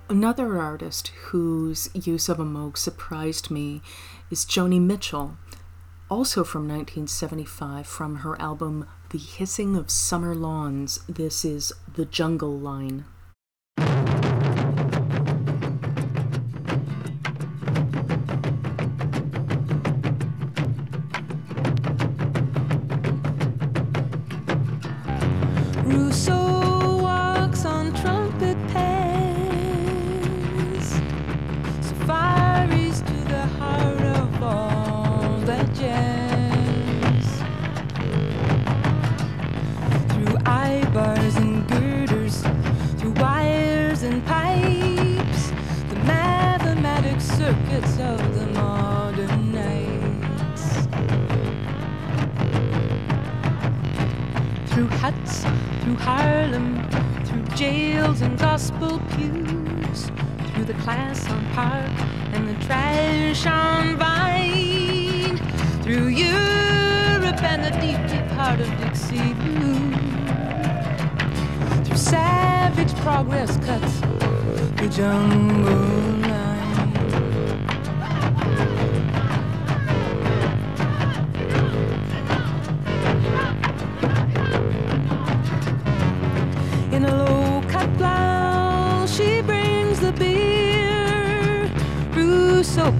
Another artist whose use of a Moog surprised me is Joni Mitchell, also from 1975, from her album The Hissing of Summer Lawns. This is The Jungle Line.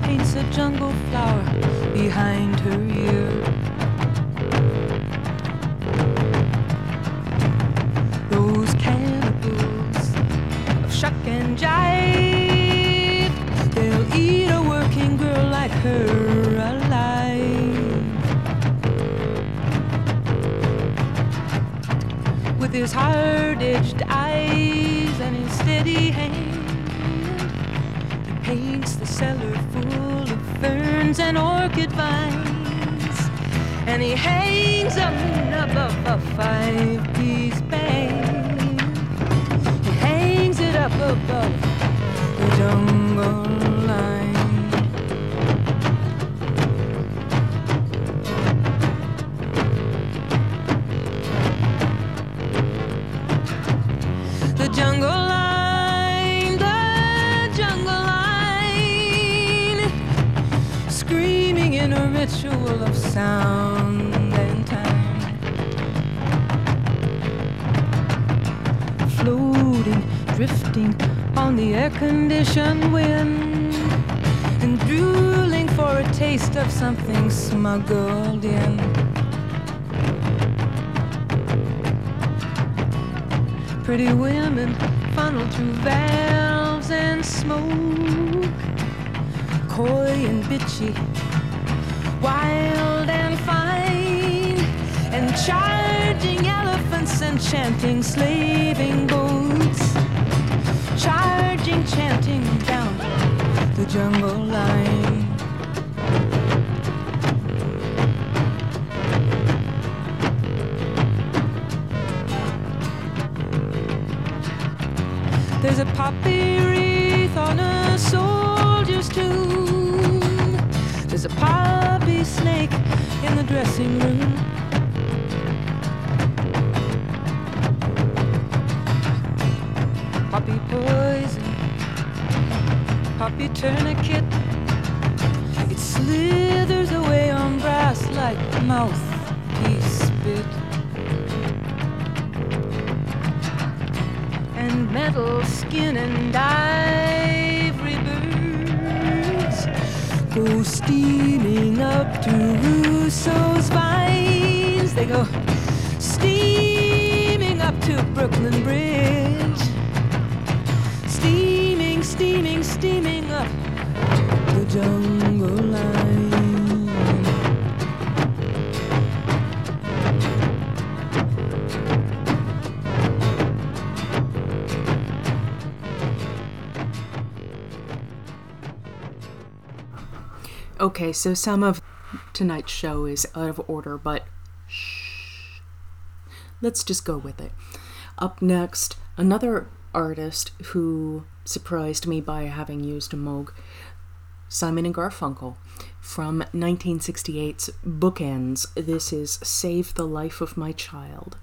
Paints a jungle flower behind her ear. Those cannibals of shuck and jive, they'll eat a working girl like her alive. With his hard-edged eyes ferns and orchid vines, and he hangs them above a five-piece band. He hangs it up above ritual of sound and time. Floating, drifting on the air conditioned wind, and drooling for a taste of something smuggled in. Pretty women funneled through valves and smoke, coy and bitchy, wild and fine, and charging elephants and chanting slaving boats, charging, chanting down the jungle line. There's a poppy wreath on a soldier's tomb. There's a snake in the dressing room. Poppy poison, poppy tourniquet. It slithers away on brass like mouthpiece spit. and metal skin and ivory birds go steaming to Brooklyn Bridge, steaming, steaming, steaming up the jungle line. Okay, so some of tonight's show is out of order, but. Let's just go with it. Up next, another artist who surprised me by having used a Moog, Simon and Garfunkel, from 1968's Bookends. This is Save the Life of My Child.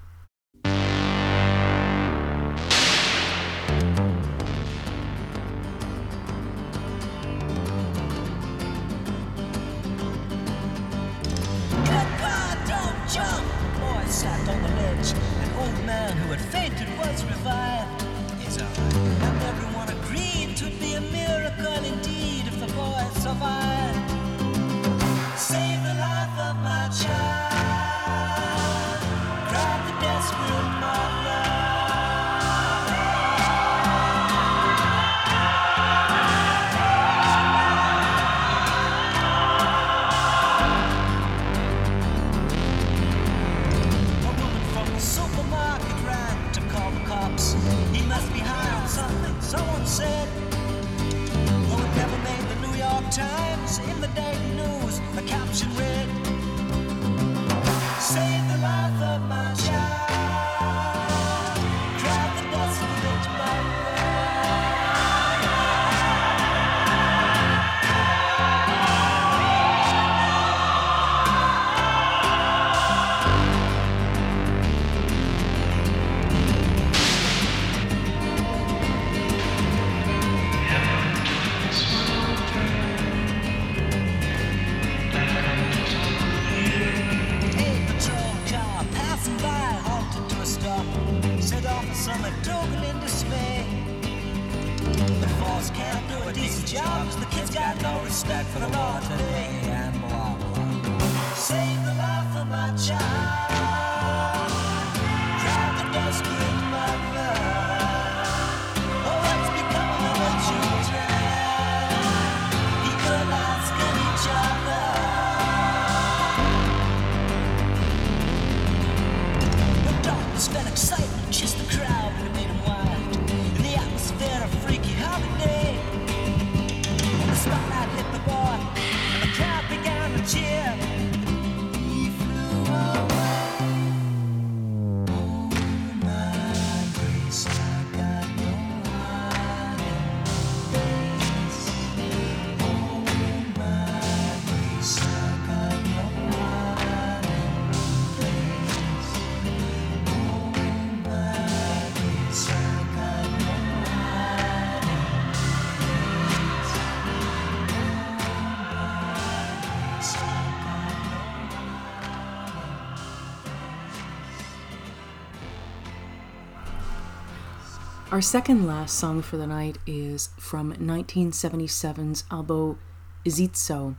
Our second last song for the night is from 1977's *Albo Izitso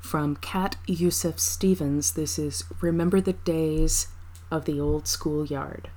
from Cat Yusuf Stevens. This is Remember the Days of the Old Schoolyard.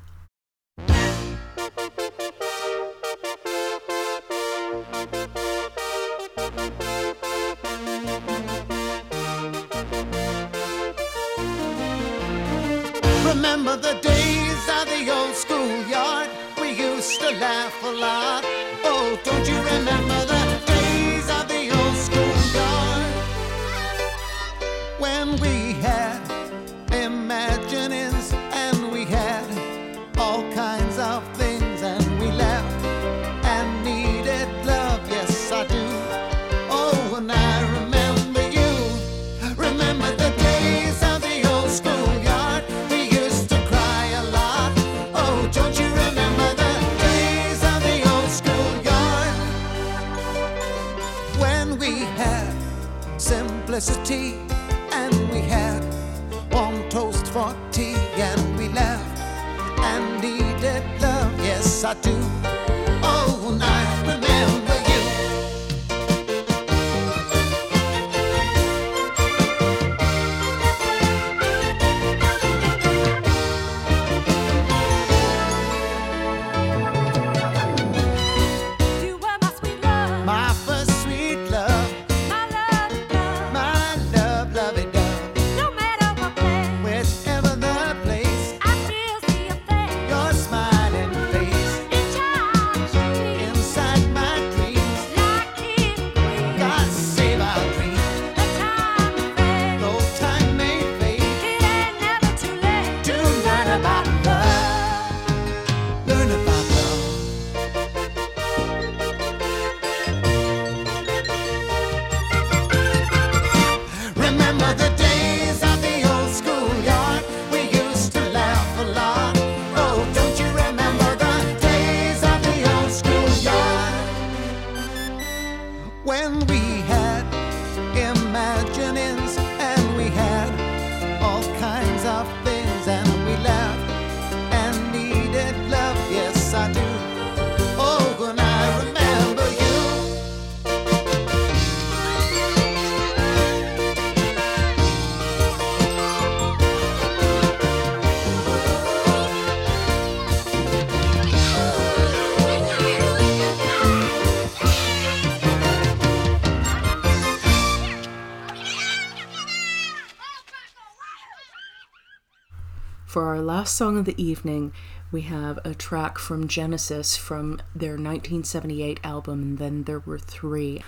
for our last song of the evening, we have a track from Genesis from their 1978 album, and then there were three.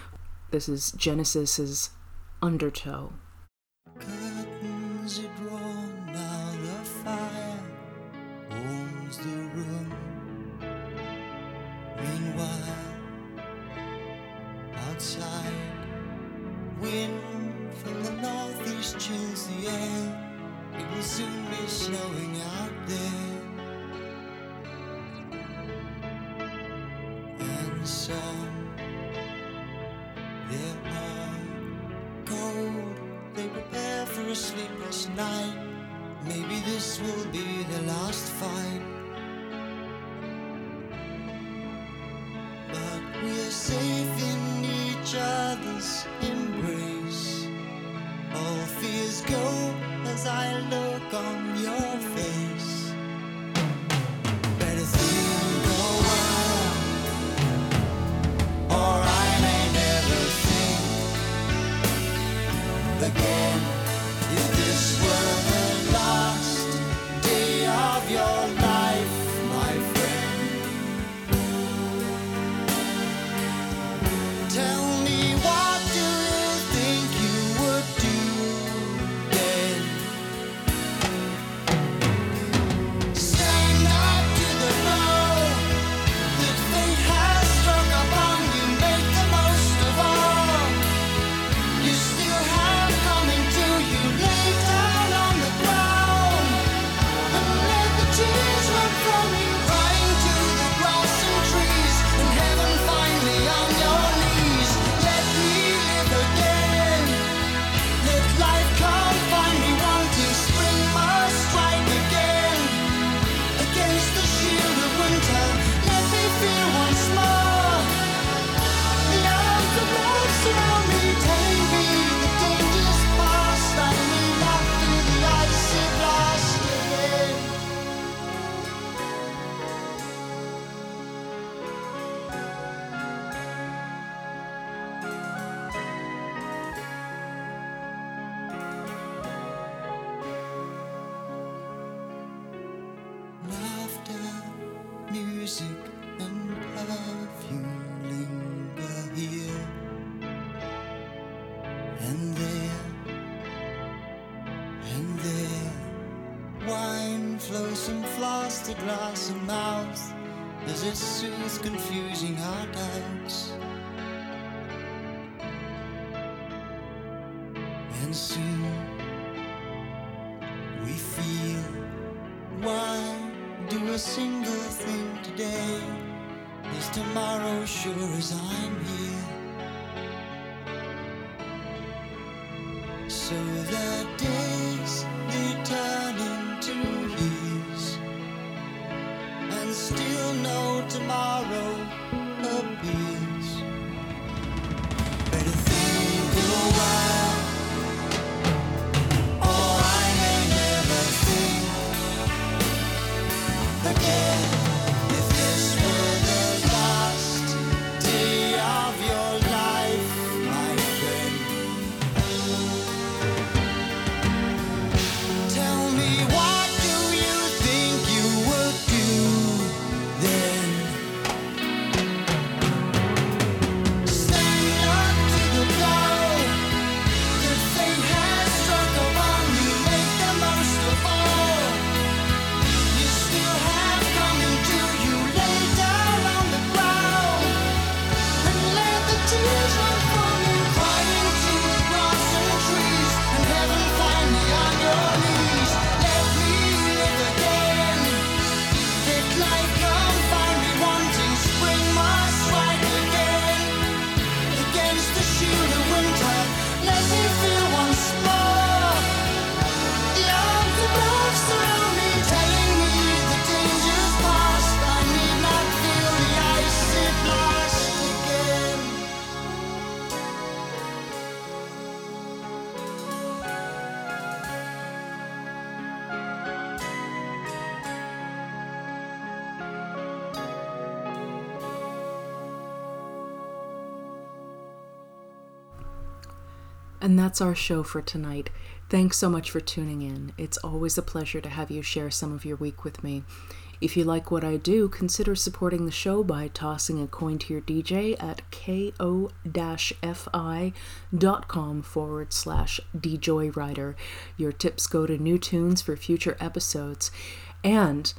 This is Genesis's Undertow. Glass and mouth as it soothes confusing our doubts. That's our show for tonight. Thanks so much for tuning in. It's always a pleasure to have you share some of your week with me. If you like what I do, consider supporting the show by tossing a coin to your DJ at ko-fi.com forward slash djoyrider. Your tips go to new tunes for future episodes. And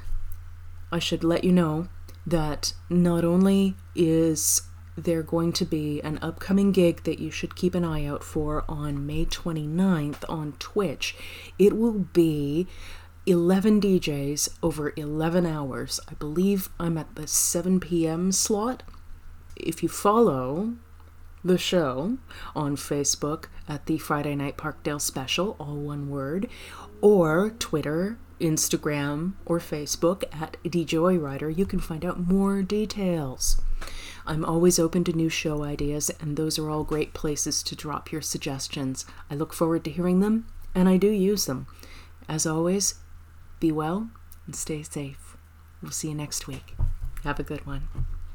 I should let you know that not only is there going to be an upcoming gig that you should keep an eye out for on May 29th on Twitch, it will be 11 DJs over 11 hours. I believe I'm at the 7 p.m. slot. If you follow the show on Facebook at the Friday Night Parkdale Special, all one word, or Twitter, Instagram, or Facebook at DJoyrider, you can find out more details. I'm always open to new show ideas, and those are all great places to drop your suggestions. I look forward to hearing them, and I do use them. As always, be well and stay safe. We'll see you next week. Have a good one.